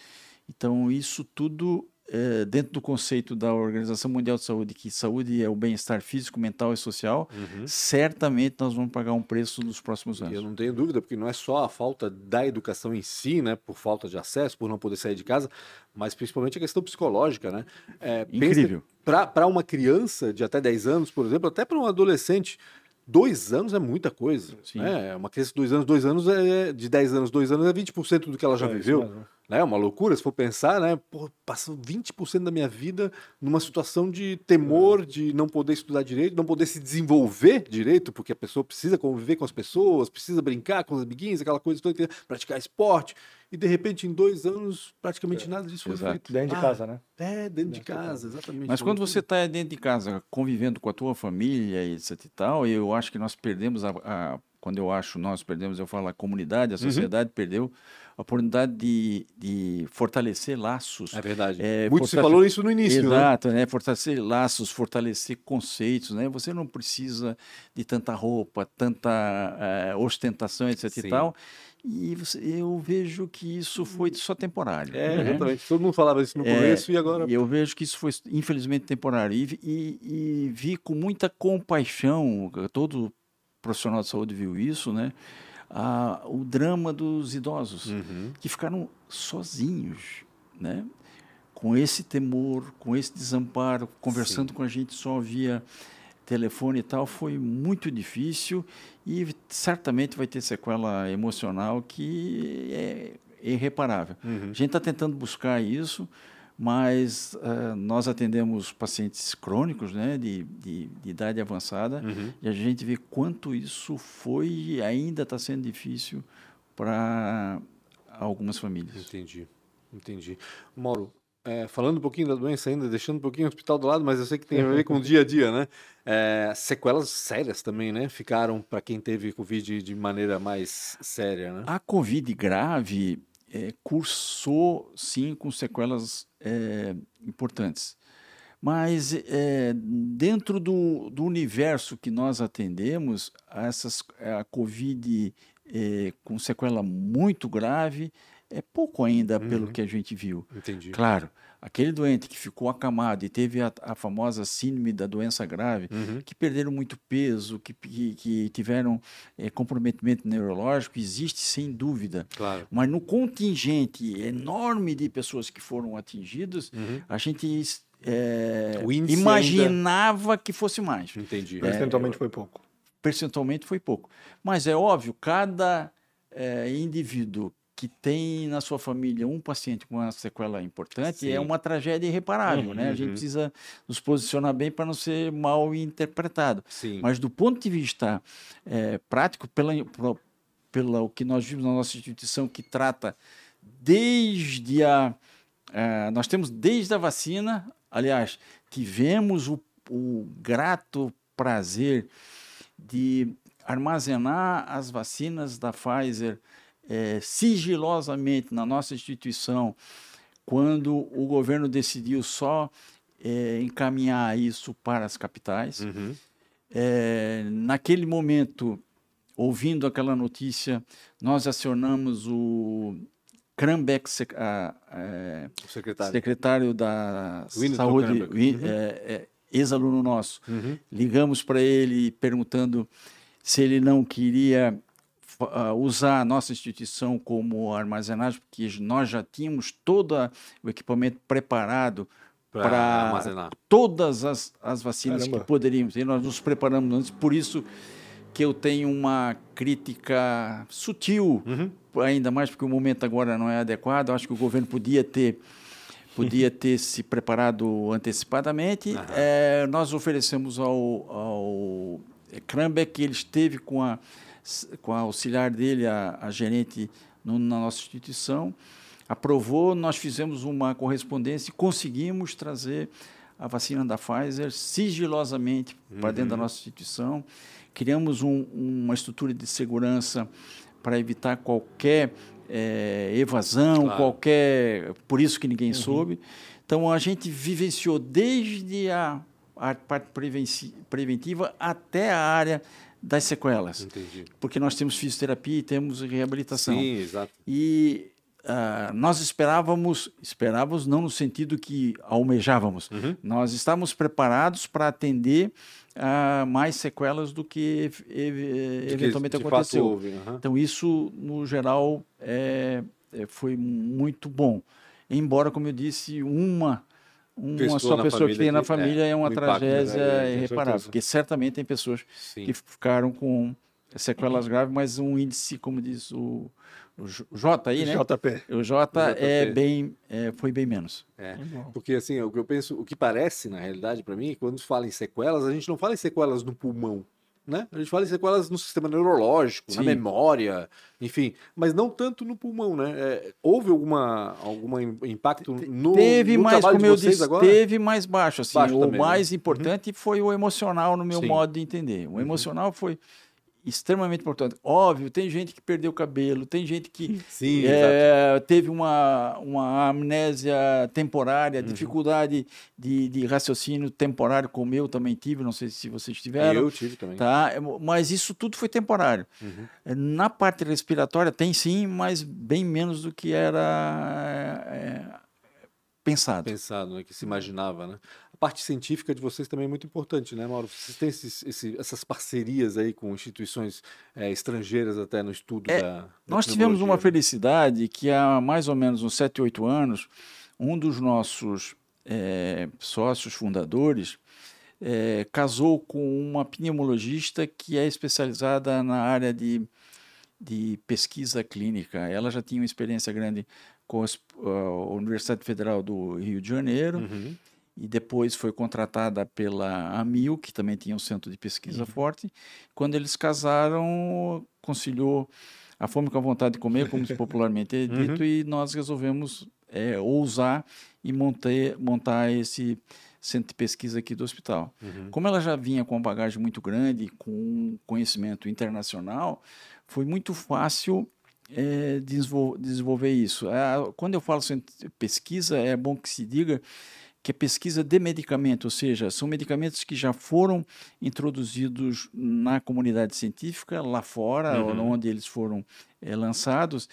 C: Então isso tudo é, dentro do conceito da Organização Mundial de Saúde, que saúde é o bem-estar físico, mental e social, uhum. certamente nós vamos pagar um preço nos próximos anos.
A: Eu não tenho dúvida, porque não é só a falta da educação em si, né, por falta de acesso, por não poder sair de casa, mas principalmente a questão psicológica, né?
C: É, Incrível.
A: Para uma criança de até 10 anos, por exemplo, até para um adolescente, dois anos é muita coisa. Sim. Né? Uma criança de dois anos, dois anos é de 10 anos, dois anos é 20% do que ela já é, viveu. É uma loucura, se for pensar, né? Pô, passou 20% da minha vida numa situação de temor, de não poder estudar direito, não poder se desenvolver direito, porque a pessoa precisa conviver com as pessoas, precisa brincar com os amiguinhos, aquela coisa toda, praticar esporte. E de repente, em dois anos, praticamente é, nada disso foi feito.
B: Dentro de ah, casa, né?
A: É, dentro, dentro de casa, casa, exatamente.
C: Mas quando você está dentro de casa, convivendo com a tua família e etc e tal, eu acho que nós perdemos a, a quando eu acho nós perdemos, eu falo a comunidade, a uhum. sociedade uhum. perdeu a oportunidade de, de fortalecer laços.
A: É verdade. É, Muito se falou isso no início,
C: né? Exato, né? né? Fortalecer laços, fortalecer conceitos, né? Você não precisa de tanta roupa, tanta uh, ostentação, etc Sim. e tal. E você, eu vejo que isso foi só temporário.
A: É, né? exatamente. Todo mundo falava isso no é, começo e agora.
C: Eu vejo que isso foi, infelizmente, temporário. E, e, e vi com muita compaixão, todo profissional de saúde viu isso, né? a, o drama dos idosos, uhum. que ficaram sozinhos, né? com esse temor, com esse desamparo, conversando Sim. com a gente só via telefone e tal, foi muito difícil e certamente vai ter sequela emocional que é irreparável. Uhum. A gente está tentando buscar isso, mas uh, nós atendemos pacientes crônicos, né, de, de, de idade avançada, uhum. e a gente vê quanto isso foi e ainda está sendo difícil para algumas famílias.
A: Entendi, entendi. Mauro, é, falando um pouquinho da doença ainda, deixando um pouquinho o hospital do lado, mas eu sei que tem a ver com o dia a dia, né? É, *laughs* sequelas sérias também, né? Ficaram para quem teve Covid de maneira mais séria, né?
C: A Covid grave é, cursou, sim, com sequelas é, importantes. Mas é, dentro do, do, universo que nós atendemos, essas, a Covid é, com sequela muito grave é pouco ainda uhum. pelo que a gente viu.
A: Entendi.
C: Claro, aquele doente que ficou acamado e teve a, a famosa síndrome da doença grave, uhum. que perderam muito peso, que, que, que tiveram é, comprometimento neurológico, existe sem dúvida.
A: Claro.
C: Mas no contingente enorme de pessoas que foram atingidas, uhum. a gente é, imaginava ainda... que fosse mais.
A: Entendi.
B: É, percentualmente foi pouco.
C: Percentualmente foi pouco. Mas é óbvio, cada é, indivíduo que tem na sua família um paciente com uma sequela importante é Sim. é uma tragédia irreparável, uhum, né? A gente uhum. precisa nos posicionar bem para não ser mal interpretado.
A: Sim.
C: Mas do ponto de vista é, prático, pela, pela, o que nós vimos na nossa instituição que trata desde a, a nós temos desde a vacina, aliás, tivemos o, o grato prazer de armazenar as vacinas da Pfizer é, sigilosamente na nossa instituição, quando o governo decidiu só é, encaminhar isso para as capitais. Uhum. É, naquele momento, ouvindo aquela notícia, nós acionamos o Krambeck, a, a, secretário. secretário. da Saúde, uhum. É, é, ex-aluno nosso. Uhum. Ligamos para ele perguntando se ele não queria usar a nossa instituição como armazenagem, porque nós já tínhamos todo o equipamento preparado para todas as, as vacinas Caramba. que poderíamos. E nós nos preparamos antes, por isso que eu tenho uma crítica sutil, uhum. ainda mais porque o momento agora não é adequado. Eu acho que o governo podia ter podia *laughs* ter se preparado antecipadamente. Uhum. É, nós oferecemos ao, ao Krambeck, ele esteve com a com a auxiliar dele, a, a gerente no, na nossa instituição, aprovou, nós fizemos uma correspondência e conseguimos trazer a vacina da Pfizer sigilosamente uhum. para dentro da uhum. nossa instituição. Criamos um, uma estrutura de segurança para evitar qualquer é, evasão, claro. qualquer. Por isso que ninguém uhum. soube. Então a gente vivenciou desde a, a parte preventiva até a área das sequelas.
A: Entendi.
C: Porque nós temos fisioterapia e temos reabilitação.
A: Sim, exato.
C: E uh, nós esperávamos, esperávamos não no sentido que almejávamos, uhum. nós estávamos preparados para atender uh, mais sequelas do que eventualmente que, aconteceu.
A: Houve, uhum.
C: Então isso, no geral, é, é, foi muito bom. Embora, como eu disse, uma uma pessoa só pessoa que tem na família é, é uma tragédia é, irreparável, porque certamente tem pessoas Sim. que ficaram com sequelas uhum. graves, mas um índice, como diz o, o J aí, né?
A: JP.
C: O J é bem, é, foi bem menos.
A: É, porque assim, o que eu penso, o que parece na realidade para mim, quando se fala em sequelas, a gente não fala em sequelas no pulmão né? A gente fala em sequelas no sistema neurológico, Sim. na memória, enfim, mas não tanto no pulmão, né? É, houve alguma algum impacto no
C: Teve
A: no
C: mais, como
A: eu
C: disse,
A: agora?
C: teve mais baixo, assim. Baixo o também, né? mais né? importante uhum. foi o emocional no meu Sim. modo de entender. O uhum. emocional foi extremamente importante. Óbvio, tem gente que perdeu o cabelo, tem gente que
A: Sim,
C: é, teve uma, uma amnésia temporária, uhum. dificuldade de, de raciocínio temporário, como eu também tive, não sei se vocês tiveram.
A: Eu tive também.
C: Tá? Mas isso tudo foi temporário. Uhum. Na parte respiratória tem sim, mas bem menos do que era é, pensado.
A: Pensado, né? que se imaginava, né? Parte científica de vocês também é muito importante, né, Mauro? Vocês têm esses, esse, essas parcerias aí com instituições é, estrangeiras até no estudo é, da, da
C: Nós tivemos uma felicidade que há mais ou menos uns 7, 8 anos, um dos nossos é, sócios fundadores é, casou com uma pneumologista que é especializada na área de, de pesquisa clínica. Ela já tinha uma experiência grande com a Universidade Federal do Rio de Janeiro. Uhum e depois foi contratada pela Amil, que também tinha um centro de pesquisa uhum. forte. Quando eles casaram, conciliou a fome com a vontade de comer, como popularmente é *laughs* dito, uhum. e nós resolvemos é, ousar e montar, montar esse centro de pesquisa aqui do hospital. Uhum. Como ela já vinha com uma bagagem muito grande, com conhecimento internacional, foi muito fácil é, desenvolver isso. É, quando eu falo centro de pesquisa, é bom que se diga que é pesquisa de medicamento, ou seja, são medicamentos que já foram introduzidos na comunidade científica, lá fora, uhum. onde eles foram é, lançados,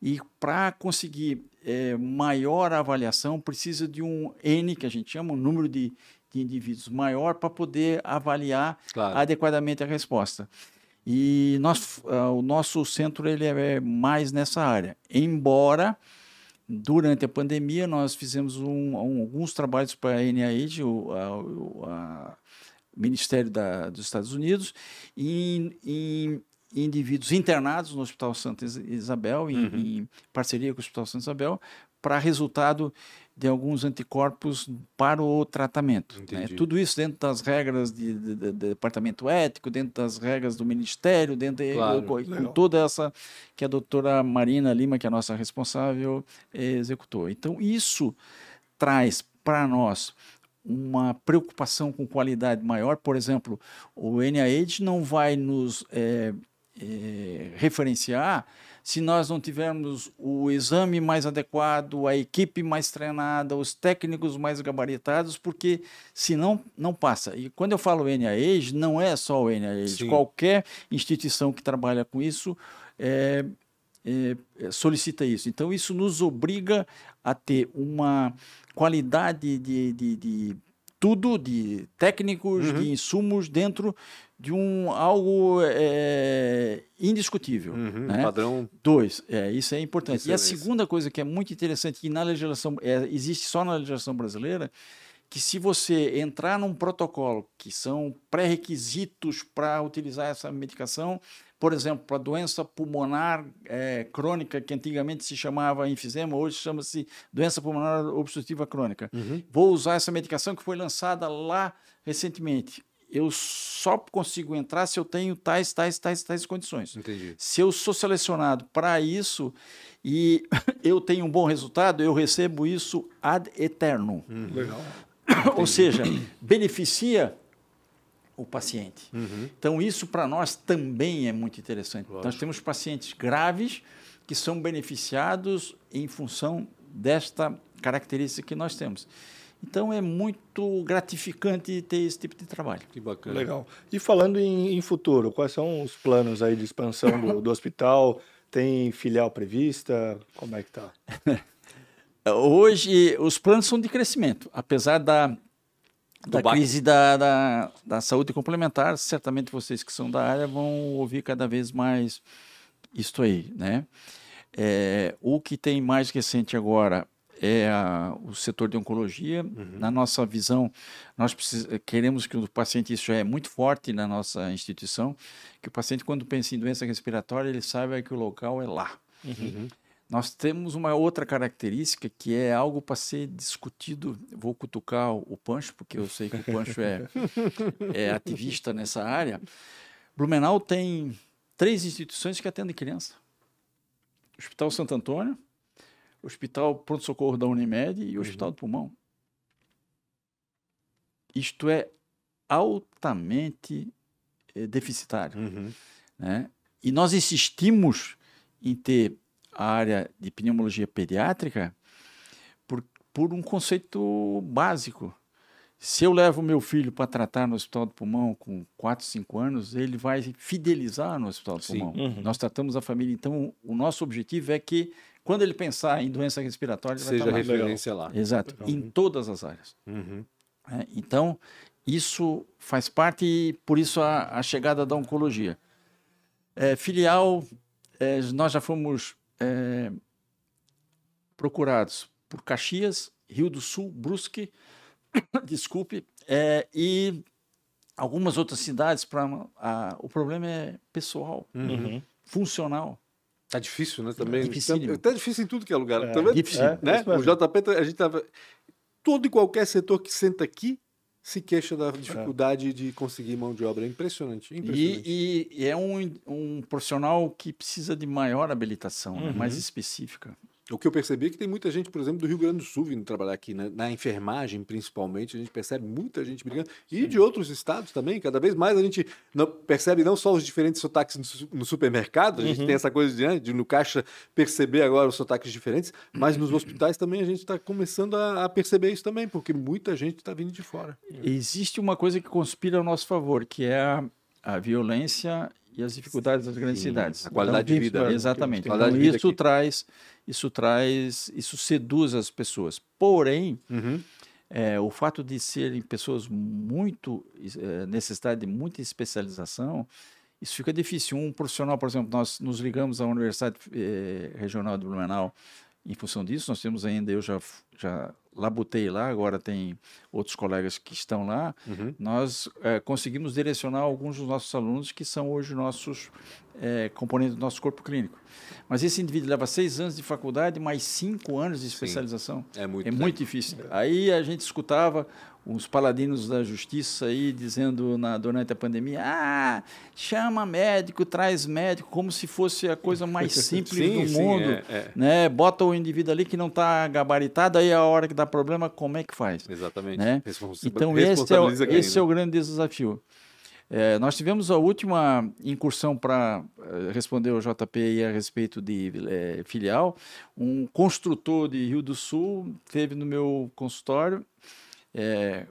C: e para conseguir é, maior avaliação, precisa de um N, que a gente chama, um número de, de indivíduos maior, para poder avaliar claro. adequadamente a resposta. E nós, uh, o nosso centro ele é mais nessa área, embora durante a pandemia nós fizemos um, um, alguns trabalhos para a NIH, o, a, o a Ministério da, dos Estados Unidos, em, em, indivíduos internados no Hospital Santa Isabel, em, uhum. em parceria com o Hospital Santa Isabel, para resultado de alguns anticorpos para o tratamento. Né? Tudo isso dentro das regras de, de, de, de, departamento ético, dentro das regras do Ministério, dentro claro, com, com toda essa que a doutora Marina Lima, que é a nossa responsável, executou. Então, isso traz para nós uma preocupação com qualidade maior. Por exemplo, o NIH não vai nos é, é, referenciar se nós não tivermos o exame mais adequado, a equipe mais treinada, os técnicos mais gabaritados, porque senão não passa. E quando eu falo NIH, não é só o NIH, Sim. qualquer instituição que trabalha com isso é, é, solicita isso. Então, isso nos obriga a ter uma qualidade de, de, de tudo, de técnicos, uhum. de insumos dentro de um algo é, indiscutível. Uhum, né?
A: Padrão.
C: Dois, é, isso é importante. E a segunda coisa que é muito interessante, que na legislação, é, existe só na legislação brasileira, que se você entrar num protocolo, que são pré-requisitos para utilizar essa medicação, por exemplo, para doença pulmonar é, crônica, que antigamente se chamava enfisema, hoje chama-se doença pulmonar obstrutiva crônica. Uhum. Vou usar essa medicação que foi lançada lá recentemente eu só consigo entrar se eu tenho tais, tais, tais, tais condições.
A: Entendi.
C: Se eu sou selecionado para isso e *coughs* eu tenho um bom resultado, eu recebo isso ad eterno.
A: Uhum. Legal. *coughs*
C: Ou seja, beneficia o paciente. Uhum. Então, isso para nós também é muito interessante. Lógico. Nós temos pacientes graves que são beneficiados em função desta característica que nós temos. Então é muito gratificante ter esse tipo de trabalho.
A: Que bacana.
B: Legal. E falando em, em futuro, quais são os planos aí de expansão do, do hospital? Tem filial prevista? Como é que está? *laughs*
C: Hoje, os planos são de crescimento. Apesar da, da crise da, da, da, saúde complementar, certamente vocês que são da área vão ouvir cada vez mais isto aí, né? É, o que tem mais recente agora é a, o setor de oncologia. Uhum. Na nossa visão, nós precis, queremos que o paciente, isso é muito forte na nossa instituição, que o paciente, quando pensa em doença respiratória, ele saiba que o local é lá. Uhum. Nós temos uma outra característica que é algo para ser discutido. Vou cutucar o Pancho, porque eu sei que o Pancho é, *laughs* é ativista nessa área. Blumenau tem três instituições que atendem criança: Hospital Santo Antônio, Hospital Pronto-Socorro da Unimed e o Hospital uhum. do Pulmão. Isto é altamente é, deficitário. Uhum. Né? E nós insistimos em ter a área de pneumologia pediátrica por, por um conceito básico. Se eu levo meu filho para tratar no Hospital do Pulmão com 4, 5 anos, ele vai fidelizar no Hospital do Sim. Pulmão. Uhum. Nós tratamos a família. Então, o nosso objetivo é que quando ele pensar em doença respiratória, ele
A: seja vai estar referência lá.
C: Exato, Legal. em todas as áreas. Uhum. É, então, isso faz parte e por isso a, a chegada da oncologia. É, filial, é, nós já fomos é, procurados por Caxias, Rio do Sul, Brusque, *coughs* desculpe, é, e algumas outras cidades. Pra, a, o problema é pessoal, uhum. funcional.
A: Tá difícil, né? Também. É tá, difícil em tudo que é lugar. É,
C: difícil. É,
A: né? O JP, tá, a gente tava. Todo e qualquer setor que senta aqui se queixa da dificuldade de conseguir mão de obra. É impressionante. impressionante.
C: E, e, é um, um profissional que precisa de maior habilitação, né? uhum. mais específica.
A: O que eu percebi é que tem muita gente, por exemplo, do Rio Grande do Sul vindo trabalhar aqui, né? na enfermagem principalmente, a gente percebe muita gente brigando, e de outros estados também, cada vez mais a gente não, percebe não só os diferentes sotaques no, no supermercado, a gente uhum. tem essa coisa de, né, de no caixa perceber agora os sotaques diferentes, mas nos hospitais também a gente está começando a, a, perceber isso também, porque muita gente está vindo de fora.
C: Existe uma coisa que conspira ao nosso favor, que é a, a violência e as dificuldades das grandes Sim, cidades.
A: A qualidade então, de vida.
C: Exatamente. Então, isso traz, isso traz, isso seduz as pessoas. Porém, uhum. é, o fato de serem pessoas muito é, necessidade de muita especialização, isso fica difícil. Um profissional, por exemplo, nós nos ligamos à Universidade é, Regional de Blumenau em função disso. Nós temos ainda, eu já já labutei lá, agora tem outros colegas que estão lá, uhum. nós é, conseguimos direcionar alguns dos nossos alunos que são hoje nossos é, componentes do nosso corpo clínico. Mas esse indivíduo leva seis anos de faculdade, mais cinco anos de especialização. Sim. É muito, é muito difícil. Aí a gente escutava os paladinos da justiça aí dizendo na, durante a pandemia: ah, chama médico, traz médico, como se fosse a coisa mais *laughs* simples sim, do sim, mundo. É, é. Né? Bota o indivíduo ali que não está gabaritado, aí a hora que dá problema, como é que faz?
A: Exatamente.
C: Né? Então, esse é, o, esse é o grande desafio. É, nós tivemos a última incursão para uh, responder o JP a respeito de é, filial. Um construtor de Rio do Sul teve no meu consultório é,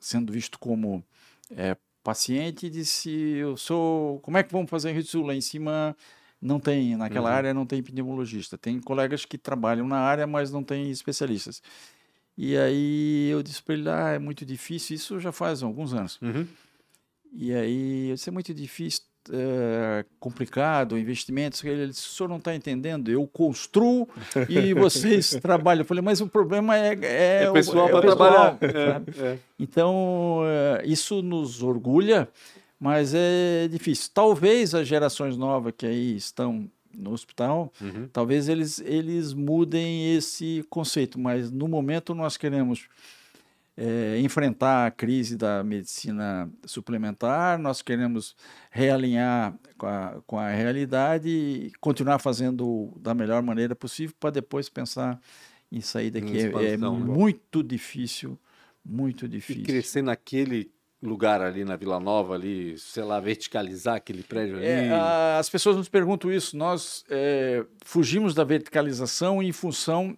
C: sendo visto como é, paciente, disse: Eu sou. Como é que vamos fazer em Rio do Sul? Lá em cima não tem, naquela uhum. área não tem epidemiologista. Tem colegas que trabalham na área, mas não tem especialistas. E aí eu disse para ele: Ah, é muito difícil. Isso já faz alguns anos. Uhum. E aí eu disse: É muito difícil é, complicado, investimentos. Ele disse: o senhor não está entendendo, eu construo e *laughs* vocês trabalham. Eu falei, mas o problema é.
A: É, é pessoal para é trabalhar. É,
C: é, então, é, isso nos orgulha, mas é difícil. Talvez as gerações novas que aí estão no hospital, uhum. talvez eles, eles mudem esse conceito, mas no momento nós queremos é, enfrentar a crise da medicina suplementar, nós queremos realinhar com a, com a realidade e continuar fazendo da melhor maneira possível para depois pensar em sair daqui. É, é muito difícil, muito difícil.
A: E crescer naquele lugar ali na Vila Nova, ali, sei lá, verticalizar aquele prédio ali?
C: É, as pessoas nos perguntam isso. Nós é, fugimos da verticalização em função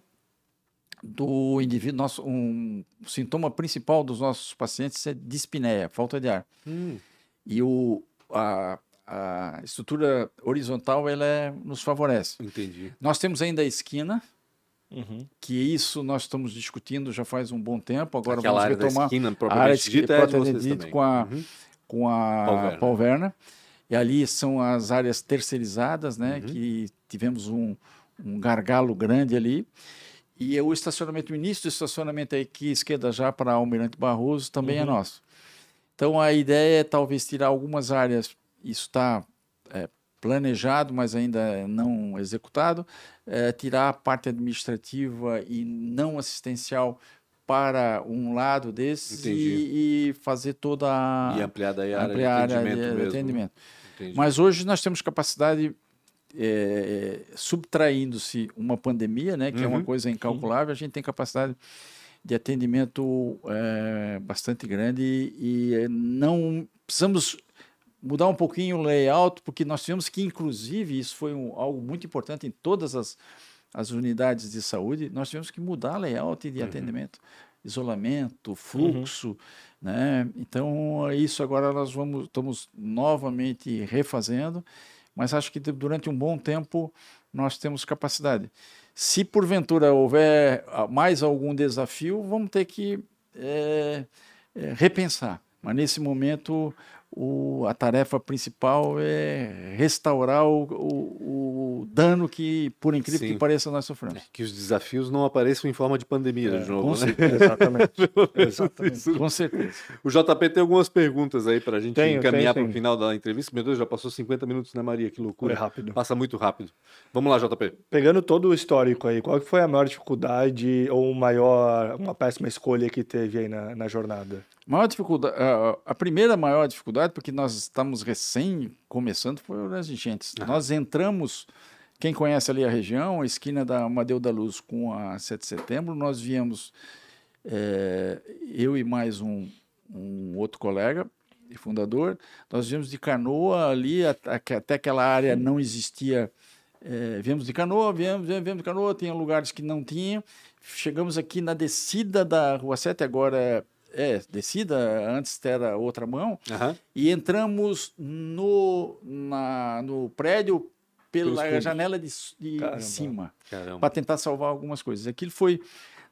C: do indivíduo, nosso, um sintoma principal dos nossos pacientes é dispneia, falta de ar. Hum. E o, a, a estrutura horizontal ela é, nos favorece.
A: Entendi.
C: Nós temos ainda a esquina, uhum. que isso nós estamos discutindo já faz um bom tempo. Agora
A: Aquela
C: vamos
A: retomar
C: a
A: esquina, a área dita, é de
C: com a, uhum. com a Palverna. E ali são as áreas terceirizadas, né? Uhum. Que tivemos um, um gargalo grande ali. E o estacionamento, o início do estacionamento aqui, esquerda já para Almirante Barroso, também é uhum. é nosso. Então a ideia é talvez tirar algumas áreas, isso está é, planejado, mas ainda não executado, é, tirar a parte administrativa e não assistencial para um lado desses e, e, fazer toda a.
A: E ampliar daí a área de atendimento. De, atendimento.
C: Mas hoje nós temos capacidade é, subtraindo-se uma pandemia, né, que uhum. é uma uhum. coisa incalculável, a gente tem capacidade de atendimento é, bastante grande e, e, não precisamos mudar um pouquinho o layout, porque nós tivemos que, inclusive, isso foi um, algo muito importante em todas as, as unidades de saúde, nós tivemos que mudar layout de uhum. atendimento, isolamento, fluxo, uhum. né? Então, isso agora nós vamos, estamos novamente refazendo mas acho que durante um bom tempo nós temos capacidade. Se porventura houver ah, mais algum desafio, vamos ter que é, é, repensar. Mas nesse momento o, a tarefa principal é restaurar o, o, o dano que, por incrível Sim. que pareça, nós sofremos.
A: Que os desafios não apareçam em forma de pandemia é, de novo.
C: Com né? certeza, exatamente. *laughs* exatamente. com certeza.
A: O JP tem algumas perguntas aí para a gente tenho, encaminhar para o final da entrevista. Meu Deus, já passou 50 minutos, né, Maria? Que loucura.
B: É rápido.
A: Passa muito rápido. Vamos lá, JP.
B: Pegando todo o histórico aí, qual foi a maior dificuldade ou maior, uma péssima escolha que teve aí na, na jornada?
C: Maior dificuldade, a primeira maior dificuldade, porque nós estamos recém começando, foi as enchentes. Uhum. Nós entramos Quem conhece ali a região, a esquina da Amadeu da Luz com a 7 de setembro, nós viemos, é, eu e mais um, um outro colega e fundador, nós viemos de canoa ali, até, aquela área não existia. É, viemos de canoa, viemos, viemos, viemos de canoa, tinha lugares que não tinha. Chegamos aqui na descida da Rua 7, agora é, descida, antes era outra mão, uhum. e entramos no, na, no prédio pela janela de, de cima para tentar salvar algumas coisas. Aquilo foi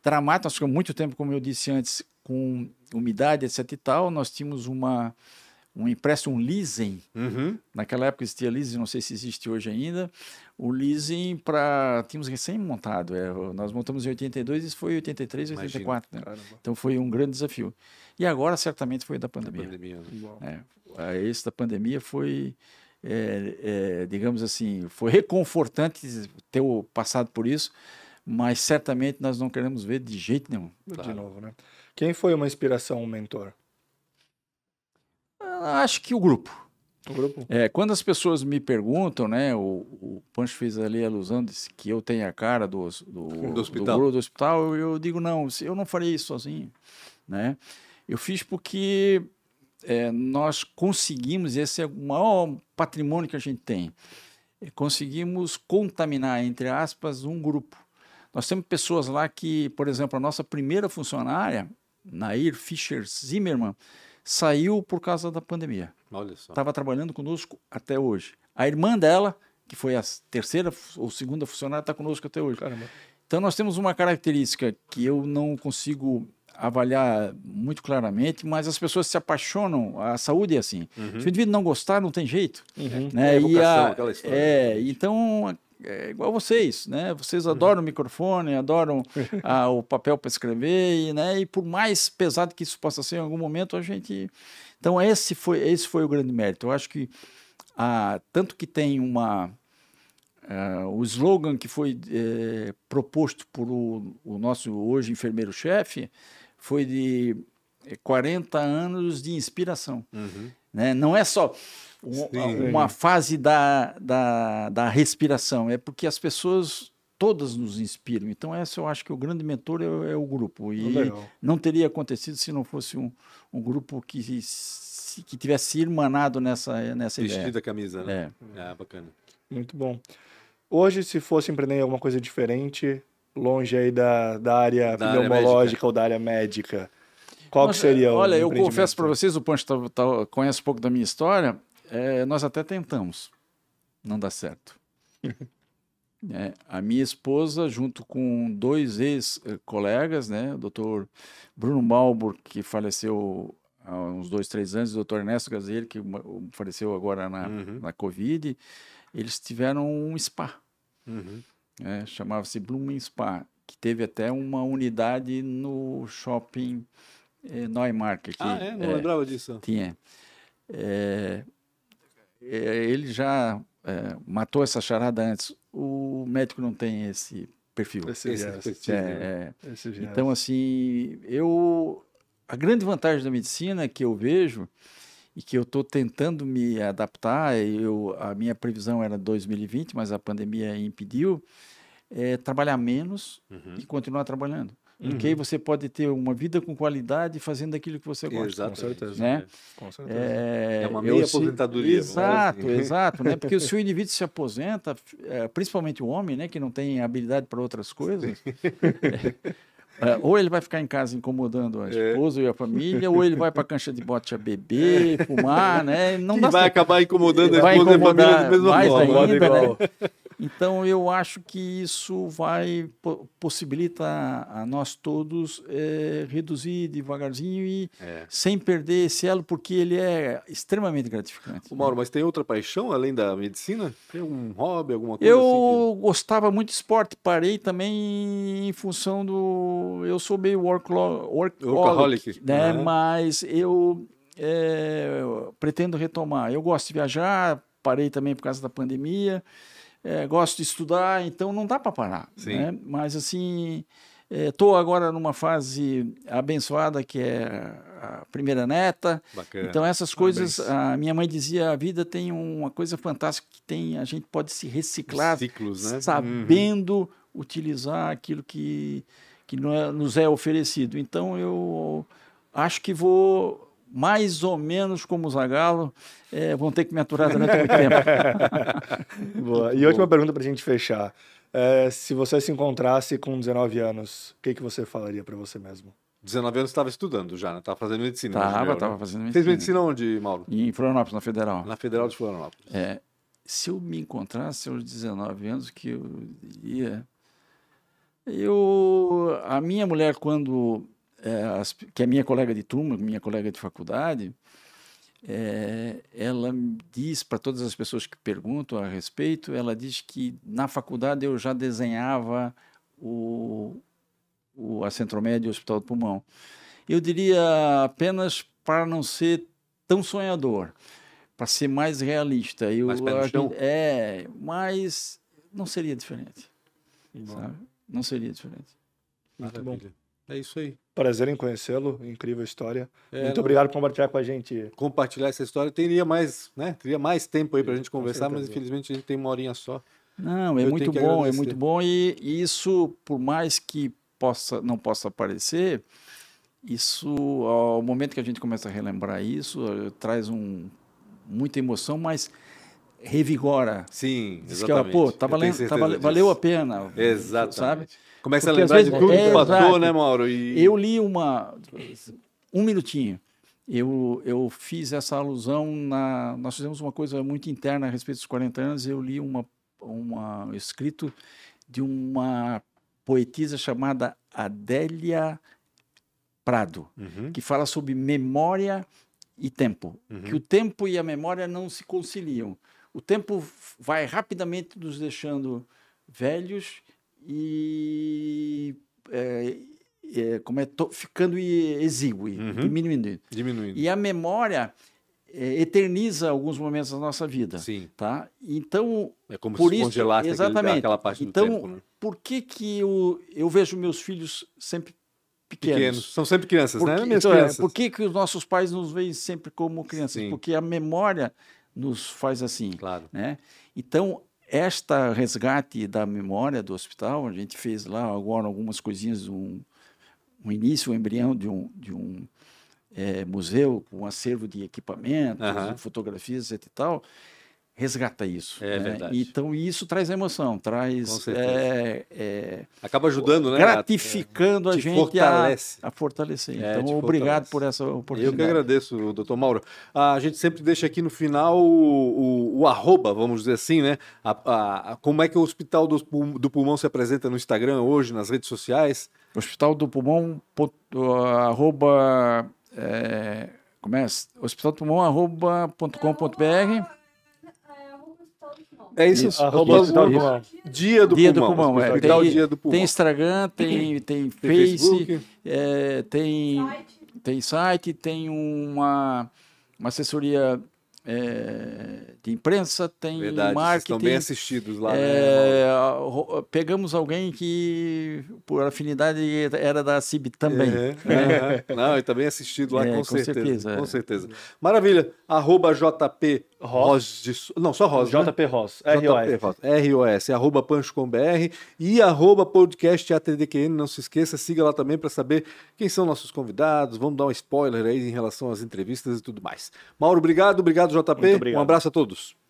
C: dramático, nós ficamos muito tempo, como eu disse antes, com umidade, etc e tal. Nós tínhamos uma um empréstimo, um leasing. Uhum. Naquela época existia leasing, não sei se existe hoje ainda. O leasing para. Tínhamos recém-montado. É, nós montamos em 82 e isso foi em 83, 84. Né? Então foi um grande desafio. E agora, certamente, foi da pandemia. Da pandemia né? é, esse da pandemia foi. É, é, digamos assim, foi reconfortante ter passado por isso, mas certamente nós não queremos ver de jeito nenhum.
B: Claro. De novo, né? Quem foi uma inspiração, um mentor?
C: Acho que o grupo.
B: O grupo?
C: É, quando as pessoas me perguntam, né, o, o Pancho fez ali a alusão de que eu tenho a cara do, *laughs* do, do hospital, do, do hospital eu, eu, digo, não, eu não faria isso sozinho, né? Eu fiz porque é, nós conseguimos, esse é o maior patrimônio que a gente tem, é, conseguimos contaminar, entre aspas, um grupo. Nós temos pessoas lá que, por exemplo, a nossa primeira funcionária, Nair Fischer Zimmermann, saiu por causa da pandemia. Olha só. Estava trabalhando conosco até hoje. A irmã dela, que foi a terceira ou segunda funcionária, está conosco até hoje. Caramba. Então nós temos uma característica que eu não consigo avaliar muito claramente, mas as pessoas se apaixonam, a saúde é assim. Uhum. Se o indivíduo não gostar, não tem jeito. Uhum. Né? É, e a, é, então é igual vocês, né? Vocês uhum. adoram o microfone, adoram *laughs* ah, o papel para escrever, e, né? E por mais pesado que isso possa ser em algum momento, a gente. Então esse foi esse foi o grande mérito. Eu acho que ah, tanto que tem uma ah, o slogan que foi eh, proposto por o, o nosso hoje enfermeiro-chefe foi de 40 anos de inspiração. Uhum. Né? Não é só Sim, uma fase da, da, da respiração, é porque as pessoas todas nos inspiram. Então, esse eu acho que o grande mentor é, é o grupo. E Legal. não teria acontecido se não fosse um, um grupo que, se, que tivesse irmanado nessa, nessa
A: Vestido
C: ideia.
A: a camisa, né? É. é. bacana.
B: Muito bom. Hoje, se fosse empreender alguma coisa diferente, longe aí da, da área da pneumológica ou da área médica, qual Mas, seria o
C: Olha, eu confesso para vocês, o Pancho tá, tá, conhece um pouco da minha história, é, nós até tentamos, não dá certo. *laughs* é, a minha esposa, junto com dois ex-colegas, né, o doutor Bruno Malbur, que faleceu há uns dois, três anos, e o doutor Ernesto Gazelli, que faleceu agora na, uhum. na Covid, eles tiveram um spa. Uhum. É, Chamava-se Blooming Spa, que teve até uma unidade no shopping é, Neumark. Aqui.
A: Ah, é? Não é, lembrava disso.
C: Tinha. É, ele já é, matou essa charada antes. O médico não tem esse perfil. Esse, esse, esse, é, né? é. esse então, assim, eu. A grande vantagem da medicina que eu vejo e que eu estou tentando me adaptar, eu, a minha previsão era 2020, mas a pandemia impediu, é trabalhar menos uhum. e continuar trabalhando. Uhum. Porque aí você pode ter uma vida com qualidade fazendo aquilo que você gosta.
A: Exato, com certeza.
C: Né?
A: Com certeza. É, é uma meia aposentadoria.
C: Exato, assim. exato. Né? Porque se o *laughs* indivíduo se aposenta, é, principalmente o homem, né, que não tem habilidade para outras coisas, *laughs* é, ou ele vai ficar em casa incomodando a é. esposa é. e a família, ou ele vai para a cancha de bote a beber, é. fumar, né?
A: Não dá vai certo. acabar incomodando a esposa e a família da mesma
C: forma. Ainda, né? Então, eu acho que isso vai possibilitar a nós todos é, reduzir devagarzinho e é. sem perder esse elo, porque ele é extremamente gratificante.
A: O Mauro, mas tem outra paixão além da medicina? Tem um hobby, alguma coisa
C: eu
A: assim?
C: Eu que... gostava muito de esporte, parei também em função do... Eu sou meio workaholic, workaholic né? Uhum. mas eu é, pretendo retomar. Eu gosto de viajar, parei também por causa da pandemia, é, gosto de estudar, então não dá para parar. Né? Mas assim, Estou é, agora numa fase abençoada que é a primeira neta. Bacana. Então essas coisas, a minha mãe dizia, a vida tem uma coisa fantástica que tem, a gente pode se reciclar, Ciclos, né? sabendo uhum. utilizar aquilo que que é, nos é oferecido. Então eu acho que vou mais ou menos como o Zagalo, é, vão ter que me aturar durante muito tempo. *laughs*
B: Boa. E última pergunta para a gente fechar. É, se você se encontrasse com 19 anos, o que, que você falaria para você mesmo?
A: 19 anos estava estudando já, né? Estava fazendo medicina.
C: Estava, estava né? fazendo medicina.
A: Fez medicina onde, Mauro?
C: Em Florianópolis, na Federal.
A: Na Federal de Florianópolis.
C: É, se eu me encontrasse aos 19 anos, que eu ia... Eu, a minha mulher, quando, é, as, que é minha colega de turma, minha colega de faculdade, é, ela diz para todas as pessoas que perguntam a respeito, ela diz que na faculdade eu já desenhava o, o a Centromédia e o Hospital do Pulmão. Eu diria apenas para não ser tão sonhador, para ser mais realista. Eu, mais é, mas não seria diferente. Sabe? Não seria diferente.
A: Muito bom. É isso aí.
B: Prazer em conhecê-lo, incrível história. É, Muito obrigado por compartilhar com a gente.
A: Compartilhar essa história. Teria mais, né? Teria mais tempo aí para a gente conversar, mas infelizmente a gente tem uma horinha só.
C: Não, é Eu muito bom, agradecer. é muito bom. E, isso, por mais que possa, não possa aparecer, isso, ao momento que a gente começa a relembrar isso, eh, traz um, muita emoção, mas revigora.
A: Sim, exatamente.
C: Que, pô, tá valendo, tá valeu a pena.
A: Exatamente. Sabe? Começa Porque a lembrar vezes, de tudo é, que passou, né, Mauro?
C: E... Eu li uma... Um minutinho. Eu, eu fiz essa alusão na... Nós fizemos uma coisa muito interna a respeito dos 40 anos. Eu li uma, uma escrito de uma poetisa chamada Adélia Prado, uhum. que fala sobre memória e tempo. Uhum. Que o tempo e a memória não se conciliam o tempo vai rapidamente nos deixando velhos e é, é, como é, ficando exíguo, uhum. diminuindo.
A: diminuindo.
C: E a memória é, eterniza alguns momentos da nossa vida. Sim. Tá? Então,
A: é como por se isso, congelasse exatamente. aquela parte
C: então,
A: do tempo. Né?
C: por que, que eu, eu vejo meus filhos sempre pequenos? pequenos.
A: São sempre crianças, né?
C: Então, é, crianças. por que, que os nossos pais nos veem sempre como crianças? Sim. Porque a memória nos faz assim. Claro. Né? Então, esta resgate da memória do hospital, a gente fez lá agora algumas coisinhas, um, um início, um embrião de um, de um é, museu com um acervo de equipamentos, uhum. fotografias e tal resgata isso. É né? verdade. Então isso traz emoção, traz é, é,
A: acaba ajudando, né?
C: Gratificando a, a gente fortalece. A, a fortalecer. É, então obrigado fortalece. por essa oportunidade.
A: Eu que agradeço, doutor Mauro. A gente sempre deixa aqui no final o, o, o arroba, vamos dizer assim, né? A, como é que o Hospital do, do Pulmão se apresenta no Instagram hoje, nas redes sociais?
C: Hospital do Pulmão arroba é, como é? Hospital do Pulmão arroba ponto com ponto br
A: é isso. isso. Arroba
C: Hospital do Pulmão.
A: Dia do
C: dia
A: Pulmão.
C: Do pulmão é. tem, dia do Pulmão. Tem Instagram, tem, tem, tem Face, é, tem, site. tem site, tem uma, uma assessoria é, de imprensa, tem Verdade, marketing. Estão
A: bem assistidos lá.
C: É, né? Pegamos alguém que, por afinidade, era da CIB também. É,
A: né? Não, e também assistido lá, é, com, com, certeza. certeza com é. certeza. Maravilha. Arroba JP Ros. De... Não, só Ros.
B: JP
A: né?
B: Ros. ROS.
A: ROS. Arroba Pancho.com.br e arroba podcast ATDQN. Não se esqueça, siga lá também para saber quem são nossos convidados. Vamos dar um spoiler aí em relação às entrevistas e tudo mais. Mauro, obrigado. Obrigado, JP. Um abraço a todos.